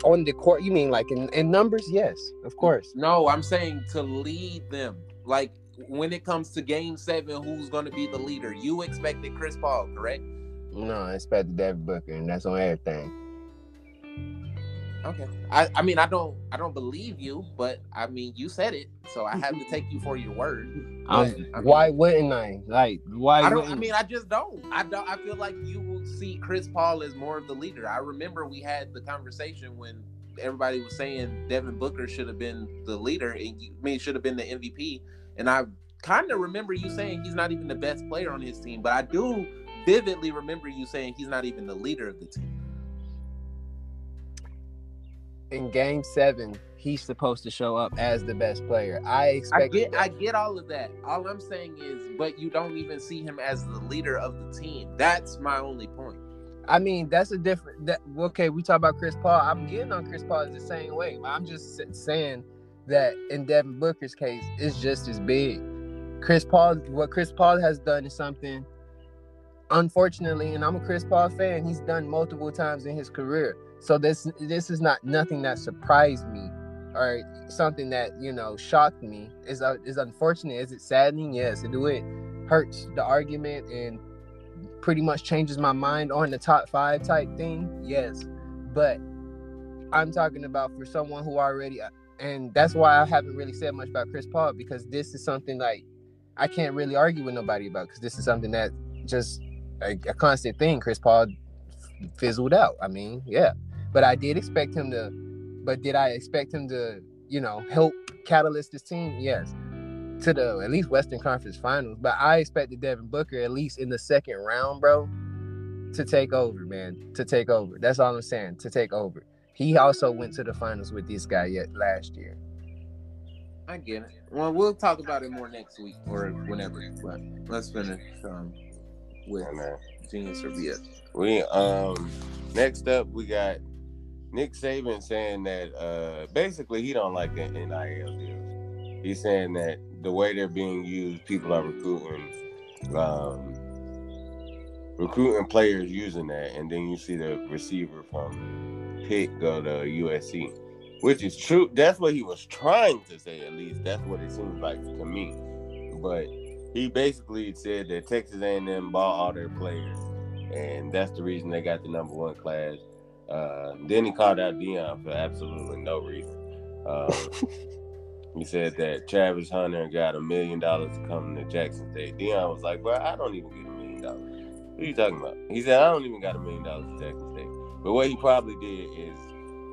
On the court, you mean like in, in numbers? Yes, of course. No, I'm saying to lead them. Like when it comes to game seven, who's going to be the leader? You expected Chris Paul, correct? No, I expected Devin Booker, and that's on everything. Okay. I, I mean, I don't, I don't believe you, but I mean, you said it, so I have to take you for your word. Um, But, I mean, why wouldn't I? Like, why I don't. wouldn't I mean, I just don't. I don't. I feel like you will see Chris Paul as more of the leader. I remember we had the conversation when everybody was saying Devin Booker should have been the leader, and you I mean should have been the MVP. And I kind of remember you saying he's not even the best player on his team, but I do vividly remember you saying he's not even the leader of the team. In game seven, he's supposed to show up as the best player. I I expect get, I get all of that. All I'm saying is, but you don't even see him as the leader of the team. That's my only point. I mean, that's a different. That, okay, we talk about Chris Paul. I'm getting on Chris Paul the same way. I'm just saying that in Devin Booker's case, it's just as big. Chris Paul, what Chris Paul has done is something. Unfortunately, and I'm a Chris Paul fan, he's done multiple times in his career. So this this is not nothing that surprised me or something that you know shocked me. Is uh, is unfortunate. Is it saddening? Yes. Do it hurts the argument and pretty much changes my mind on the top five type thing. Yes, but I'm talking about for someone who already, uh, and that's why I haven't really said much about Chris Paul because this is something like I can't really argue with nobody about because this is something that just a, a constant thing. Chris Paul fizzled out. I mean, yeah, but I did expect him to. But did I expect him to, you know, help catalyst this team? Yes to the at least Western Conference Finals. But I expected Devin Booker at least in the second round, bro, to take over, man. To take over. That's all I'm saying. To take over. He also went to the finals with this guy yet last year. I get it. Well, we'll talk about it more next week or whenever. But let's finish um, with Yeah, man. Genius or BS. We um next up we got Nick Saban saying that uh basically he don't like the NIL deals. He's saying that the way they're being used, people are recruiting um recruiting players using that, and then you see the receiver from Pitt go to USC. Which is true. That's what he was trying to say, at least. That's what it seems like to me. But he basically said that Texas A&M bought all their players, and that's the reason they got the number one class. Uh, then he called out Deion for absolutely no reason. Um, he said that Travis Hunter got a million dollars to come to Jackson State. Deion was like, "Bro, I don't even get a million dollars. What are you talking about?" He said, "I don't even got a million dollars to Jackson State." But what he probably did is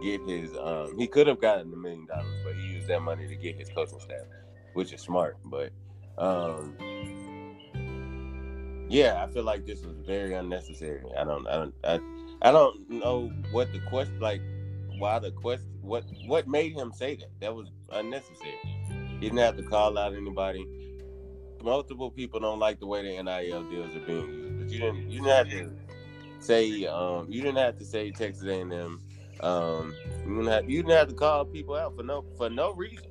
get his. Um, he could have gotten a million dollars, but he used that money to get his coaching staff, which is smart. But um, yeah, I feel like this was very unnecessary. I don't, I don't, I, I don't know what the question, like, why the question, what, what made him say that? That was unnecessary. He didn't have to call out anybody. Multiple people don't like the way the NIL deals are being used, but you didn't, you didn't have to say um, you didn't have to say Texas A&M. Um, you didn't have you didn't have to call people out for no for no reason.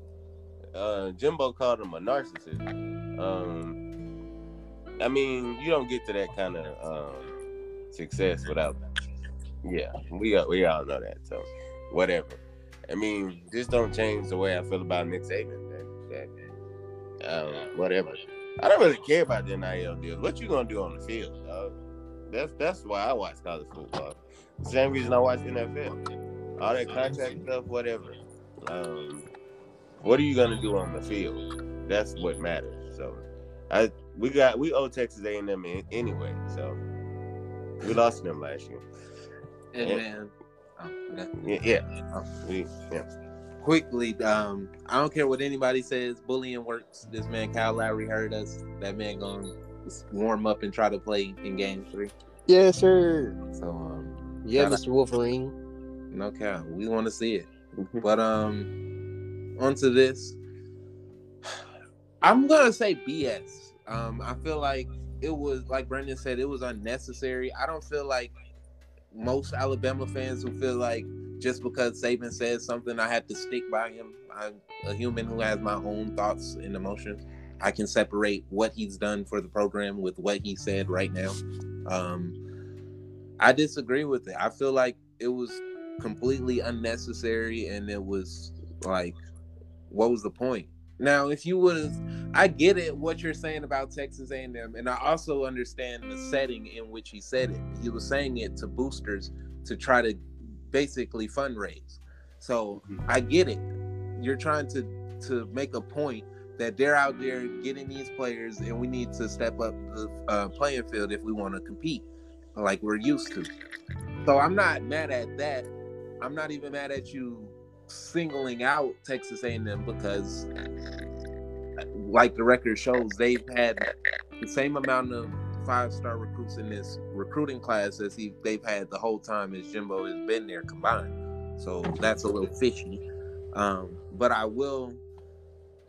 Uh, Jimbo called him a narcissist. Um, I mean, you don't get to that kind of um, success without. Yeah, we all, we all know that. So, whatever. I mean, just don't change the way I feel about Nick Saban. That, that um, whatever. I don't really care about the NIL deal. What you gonna do on the field, dog? That's that's why I watch college football. Same reason I watch NFL. All that contract stuff, whatever. Um, what are you gonna do on the field? That's what matters. So, I we got we owe Texas A and M anyway. So we lost them last year. And Yeah. man, oh, yeah. Yeah, yeah. Oh. We, yeah. quickly, um, I don't care what anybody says, bullying works. This man Kyle Lowry heard us. That man gonna warm up and try to play in game three. Yes, sir. So um, Yeah, Shout out. Mr. Wolverine. no cow. We want to see it. But um, onto this. I'm gonna say BS. Um, I feel like it was like Brendan said, it was unnecessary. I don't feel like most Alabama fans who feel like just because Saban says something, I have to stick by him. I'm a human who has my own thoughts and emotions. I can separate what he's done for the program with what he said right now. Um, I disagree with it. I feel like it was completely unnecessary and it was like what was the point now if you would have i get it what you're saying about texas a&m and i also understand the setting in which he said it. He was saying it to boosters to try to basically fundraise. So i get it. You're trying to to make a point that they're out there getting these players and we need to step up the uh, playing field if we want to compete like we're used to. So i'm not mad at that. I'm not even mad at you singling out Texas A&M because, like the record shows, they've had the same amount of five-star recruits in this recruiting class as he they've had the whole time as Jimbo has been there combined. So that's a little fishy. Um, but I will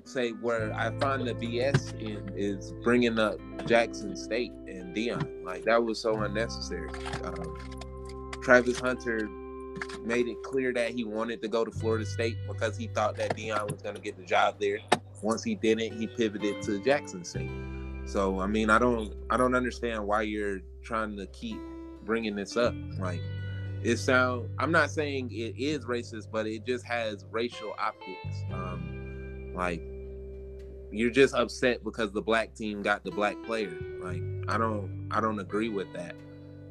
say where I find the BS in is bringing up Jackson State and Deion. Like that was so unnecessary. Um, Travis Hunter made it clear that he wanted to go to Florida State because he thought that Deion was going to get the job there. Once he didn't, he pivoted to Jackson State. So I mean, I don't, I don't understand why you're trying to keep bringing this up. Like, it sound. I'm not saying it is racist, but it just has racial optics. Um, like, you're just upset because the black team got the black player. Like, I don't, I don't agree with that.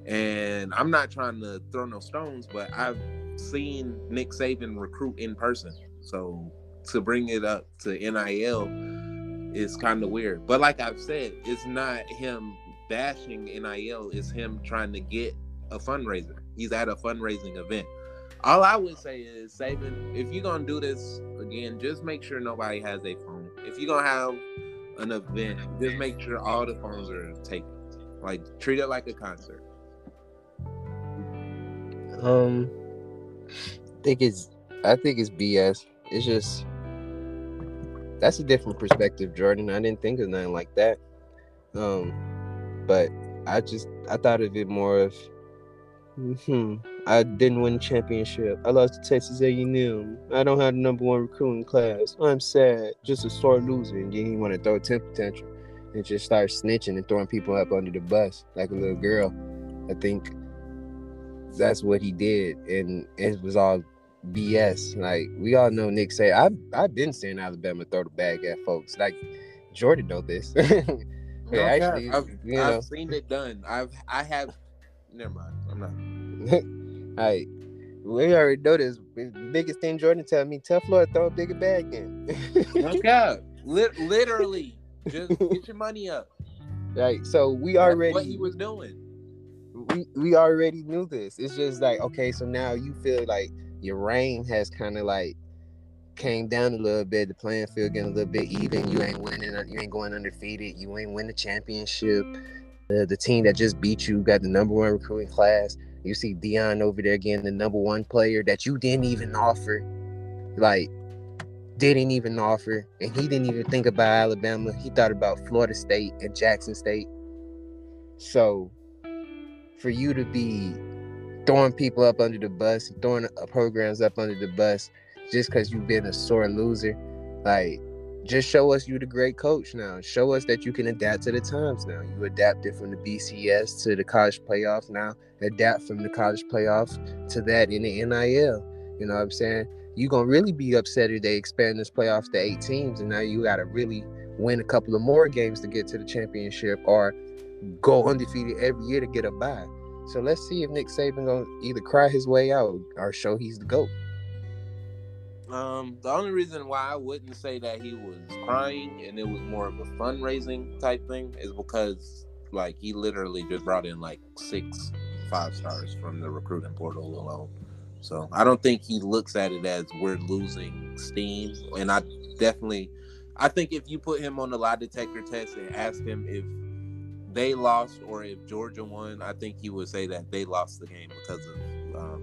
And I'm not trying to throw no stones, but I've seen Nick Saban recruit in person. So to bring it up to NIL is kind of weird. But like I've said, it's not him bashing NIL, it's him trying to get a fundraiser. He's at a fundraising event. All I would say is, Saban, if you're gonna do this again, just make sure nobody has a phone. If you're gonna have an event, just make sure all the phones are taken. Like treat it like a concert. Um, I think it's I think it's BS. It's just that's a different perspective, Jordan. I didn't think of nothing like that. Um, but I just I thought of it more of, hmm, I didn't win championship. I lost to Texas A&M. I don't have the number one recruiting class. I'm sad. Just a sore loser. And then he want to throw a temper tantrum and just start snitching and throwing people up under the bus like a little girl. I think that's what he did, and it was all BS. Like we all know, Nick say I I've been saying Alabama throw the bag at folks. Like Jordan know this. No Yeah, cap. actually, I've, you I've seen it done. I've I have. Never mind. I'm not. Like we already know this. The biggest thing Jordan tell me, tell Floyd throw a bigger bag in. No cap. Lit- literally, just get your money up. Right. so, we That's already what he was doing. We we already knew this. It's just like okay, so now you feel like your reign has kind of like came down a little bit. The playing field getting a little bit even. You ain't winning. You ain't going undefeated. You ain't win the championship. The, the team that just beat you got the number one recruiting class. You see Deion over there getting the number one player that you didn't even offer. Like didn't even offer, and he didn't even think about Alabama. He thought about Florida State and Jackson State. So for you to be throwing people up under the bus, throwing programs up under the bus, just because you've been a sore loser. Like, just show us you're the great coach now. Show us that you can adapt to the times now. You adapted from the BCS to the college playoff now. Adapt from the college playoff to that in the NIL. You know what I'm saying? You're gonna really be upset if they expand this playoff to eight teams, and now you gotta really win a couple of more games to get to the championship or go undefeated every year to get a bye. So let's see if Nick Saban gonna either cry his way out or show he's the GOAT. Um, the only reason why I wouldn't say that he was crying and it was more of a fundraising type thing is because like he literally just brought in like six five stars from the recruiting portal alone. So I don't think he looks at it as we're losing steam. And I definitely I think if you put him on the lie detector test and ask him if they lost or if Georgia won, I think he would say that they lost the game because of um,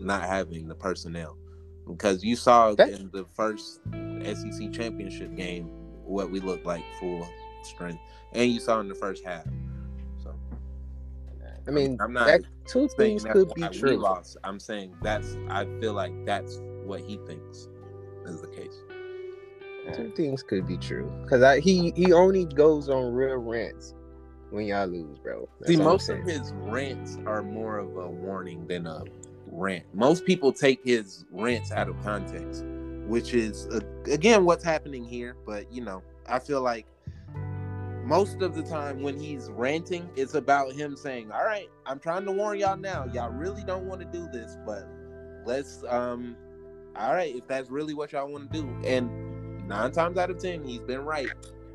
not having the personnel because you saw That- in the first SEC championship game what we looked like full strength, and you saw in the first half. So I mean, I'm not that two things could be true. lost. I'm saying that's I feel like that's what he thinks is the case. Two things could be true because I he he only goes on real rants when y'all lose, bro. That's See, most of his rants are more of a warning than a rant. Most people take his rants out of context, which is uh, again what's happening here. But you know, I feel like most of the time when he's ranting, it's about him saying, "All right, I'm trying to warn y'all now. Y'all really don't want to do this, but let's um, all right, if that's really what y'all want to do." And nine times out of ten, he's been right.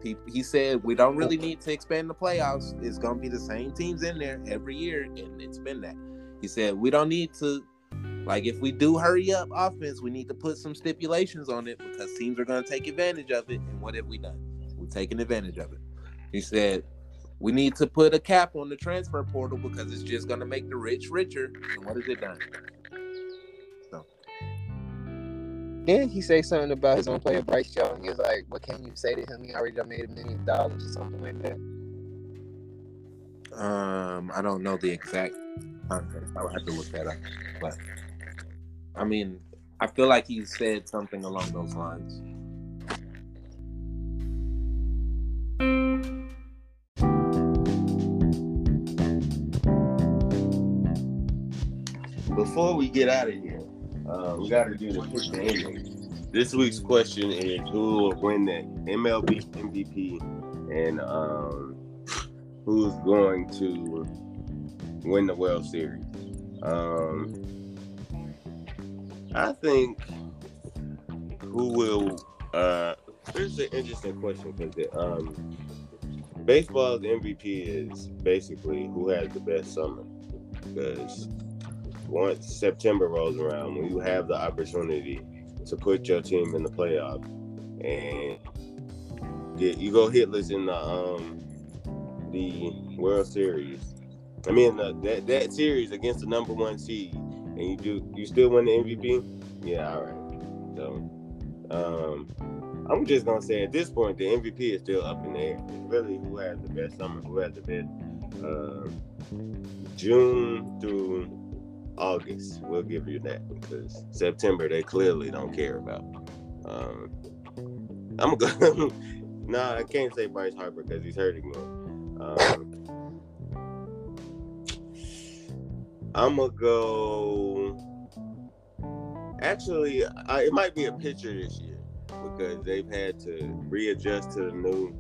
He, he said we don't really need to expand the playoffs. It's gonna be the same teams in there every year, and it's been that. He said we don't need to, like, if we do hurry up offense, we need to put some stipulations on it because teams are gonna take advantage of it. And what have we done? We're taking advantage of it. He said we need to put a cap on the transfer portal because it's just gonna make the rich richer. And what has it done? Then he say something about his own player Bryce Young. He was like, "What can you say to him? He already made a million dollars or something like that." Um, I don't know the exact context. I would have to look that up. But I mean, I feel like he said something along those lines. Before we get out of here, uh, we got to do the pick the. This week's question is who will win the MLB MVP and um, who's going to win the World Series. Um, I think who will. Uh, is an interesting question because um, baseball's MVP is basically who has the best summer because once September rolls around, when you have the opportunity to put your team in the playoff and get you go hitless in the um the World Series. I mean the, that that series against the number one seed, and you do you still win the MVP? Yeah, all right. So, um, I'm just gonna say at this point the MVP is still up in the air. Really who has the best summer, who has the best uh, June through August. We'll give you that because September they clearly don't care about. Um, I'm gonna. nah, I can't say Bryce Harper because he's hurting me. Um, I'm gonna go. Actually, I, it might be a pitcher this year because they've had to readjust to the new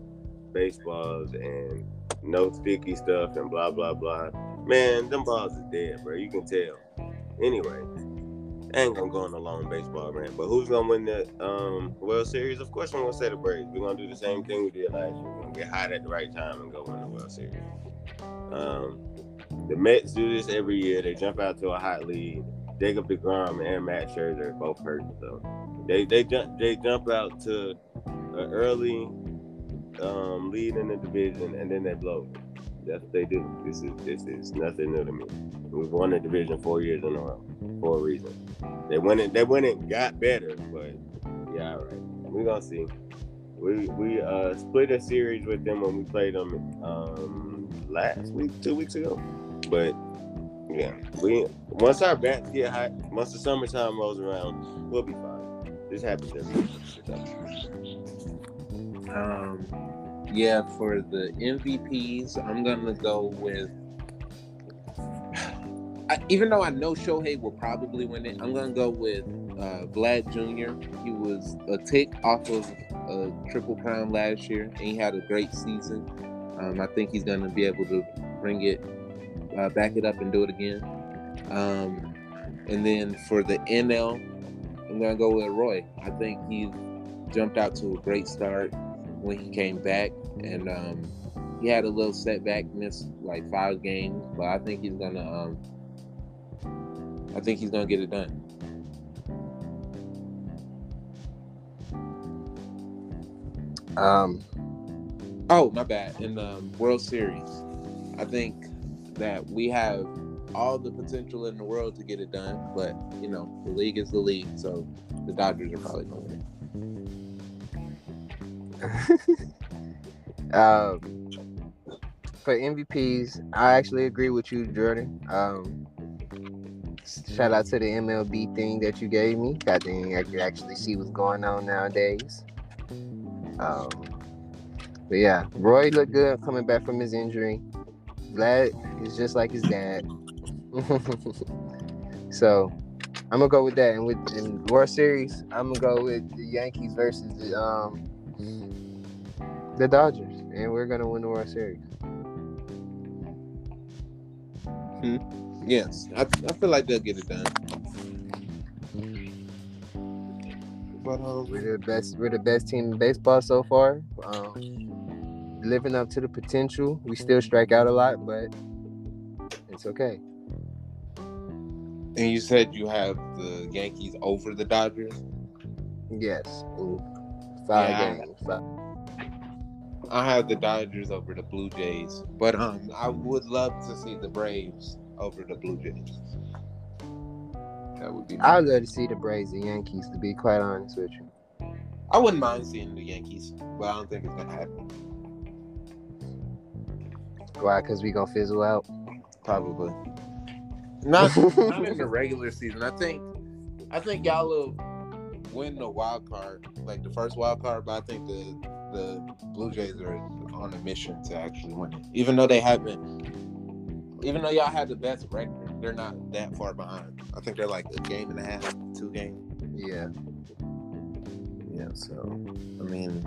baseballs and no sticky stuff and blah blah blah. Man, them balls is dead, bro. You can tell. Anyway, ain't gonna go on a long baseball rant, but who's gonna win the um, World Series? Of course, I'm gonna Braves. We're gonna do the same thing we did last year. We're gonna get hot at the right time and go win the World Series. Um, the Mets do this every year. They jump out to a hot lead. Jacob Degrom and Max Scherzer both hurt, so they they jump they jump out to an early um, lead in the division, and then they blow. That's what they do. This is this is nothing new to me. We've won the division four years in a row for a reason. They went it. They went it. Got better, but yeah, all right. We're gonna see. We we uh split a series with them when we played them um last week, two weeks ago. But yeah, we once our bats get hot, once the summertime rolls around, we'll be fine. This happens every year. Um, yeah, for the MVPs, I'm gonna go with. I, even though I know Shohei will probably win it, I'm gonna go with uh, Vlad Jr. He was a tick off of a triple crown last year, and he had a great season. Um, I think he's gonna be able to bring it, uh, back it up, and do it again. Um, and then for the NL, I'm gonna go with Roy. I think he jumped out to a great start when he came back, and um, he had a little setback, missed like five games, but I think he's gonna. Um, I think he's gonna get it done. Um, Oh, my bad. In the World Series, I think that we have all the potential in the world to get it done, but you know, the league is the league, so the Dodgers are probably going to win. um, for MVPs, I actually agree with you, Jordan. Um, shout out to the MLB thing that you gave me. I think I can actually see what's going on nowadays. Um, but yeah, Roy looked good coming back from his injury. Vlad is just like his dad. so I'm gonna go with that. And with in World Series, I'm gonna go with the Yankees versus the um the Dodgers, and we're gonna win the World Series. Yes, I, I feel like they'll get it done. But um, We're the best. We're the best team in baseball so far. Um, living up to the potential. We still strike out a lot, but it's okay. and you said you have the Yankees over the Dodgers. Yes, Ooh. Five Yeah. games. Five. I have the Dodgers over the Blue Jays, but um, I would love to see the Braves over the Blue Jays. That would be. I'd love to see the Braves and Yankees. To be quite honest with you, I wouldn't mind seeing the Yankees, but I don't think it's gonna happen. why? Because we gonna fizzle out. Probably. Not, not in the regular season. I think I think y'all will win the wild card, like the first wild card, but I think the the Blue Jays are on a mission to actually win it. Even though they haven't even though y'all have the best record, they're not that far behind. I think they're like a game and a half, two games. Yeah, Yeah, so I mean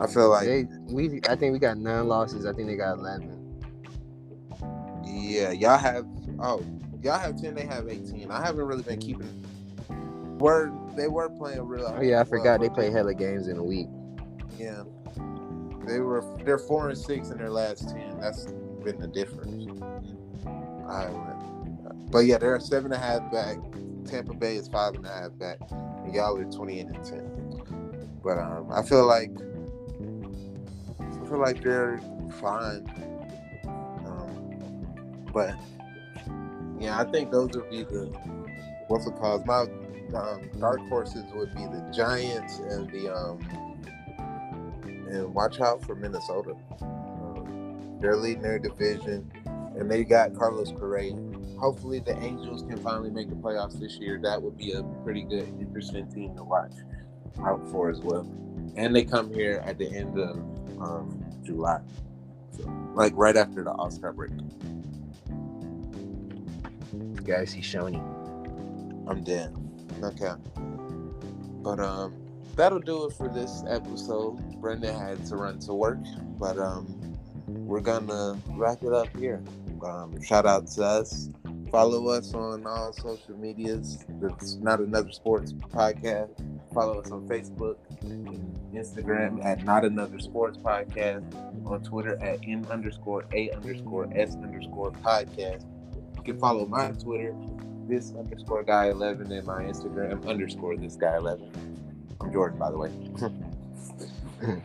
I feel like they we. I think we got nine losses. I think they got eleven. Yeah, y'all have oh, y'all have ten, they have eighteen. I haven't really been keeping were they were playing real Oh yeah, I well, forgot they play hella games in a week. Yeah. They were they're four and six in their last ten. That's been the difference. I haven't- but yeah, they're seven and a half back. Tampa Bay is five and a half back. And y'all are twenty eight and ten. But um I feel like I feel like they're fine. Um, but yeah, I think those would be the what's it called? My um, dark horses would be the Giants and the um and watch out for Minnesota. Um, they're leading their division, and they got Carlos Correa. Hopefully, the Angels can finally make the playoffs this year. That would be a pretty good, interesting team to watch out for as well. And they come here at the end of um, July, so like right after the All Star break. Guys, he's showing Shoney. I'm Okay. But um that'll do it for this episode. Brenda had to run to work, but um we're gonna wrap it up here. Um shout out to us. Follow us on all social medias. It's not another sports podcast. Follow us on Facebook, Instagram at not another sports podcast, on Twitter at n underscore a underscore s underscore podcast. You can follow my Twitter this underscore guy 11 and my Instagram underscore this guy 11. I'm Jordan, by the way.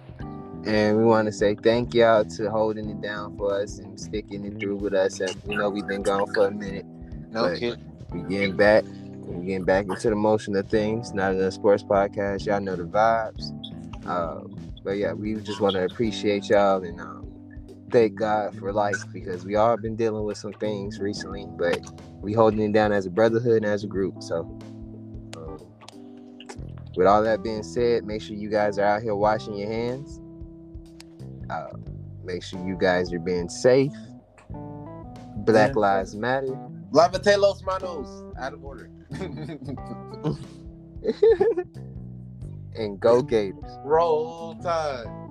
And we want to say thank y'all to holding it down for us and sticking it through with us. And we know we've been gone for a minute. No Right. kid. We getting back. We getting back into the motion of things. Not another sports podcast. Y'all know the vibes. Uh, but yeah, we just want to appreciate y'all and um, thank God for life because we all been dealing with some things recently, but we holding it down as a brotherhood and as a group. So, um, with all that being said, make sure you guys are out here washing your hands. Uh, make sure you guys are being safe. Black Yeah. Lives Matter. Lavate los manos. Out of order. and go Gators. Roll Tide.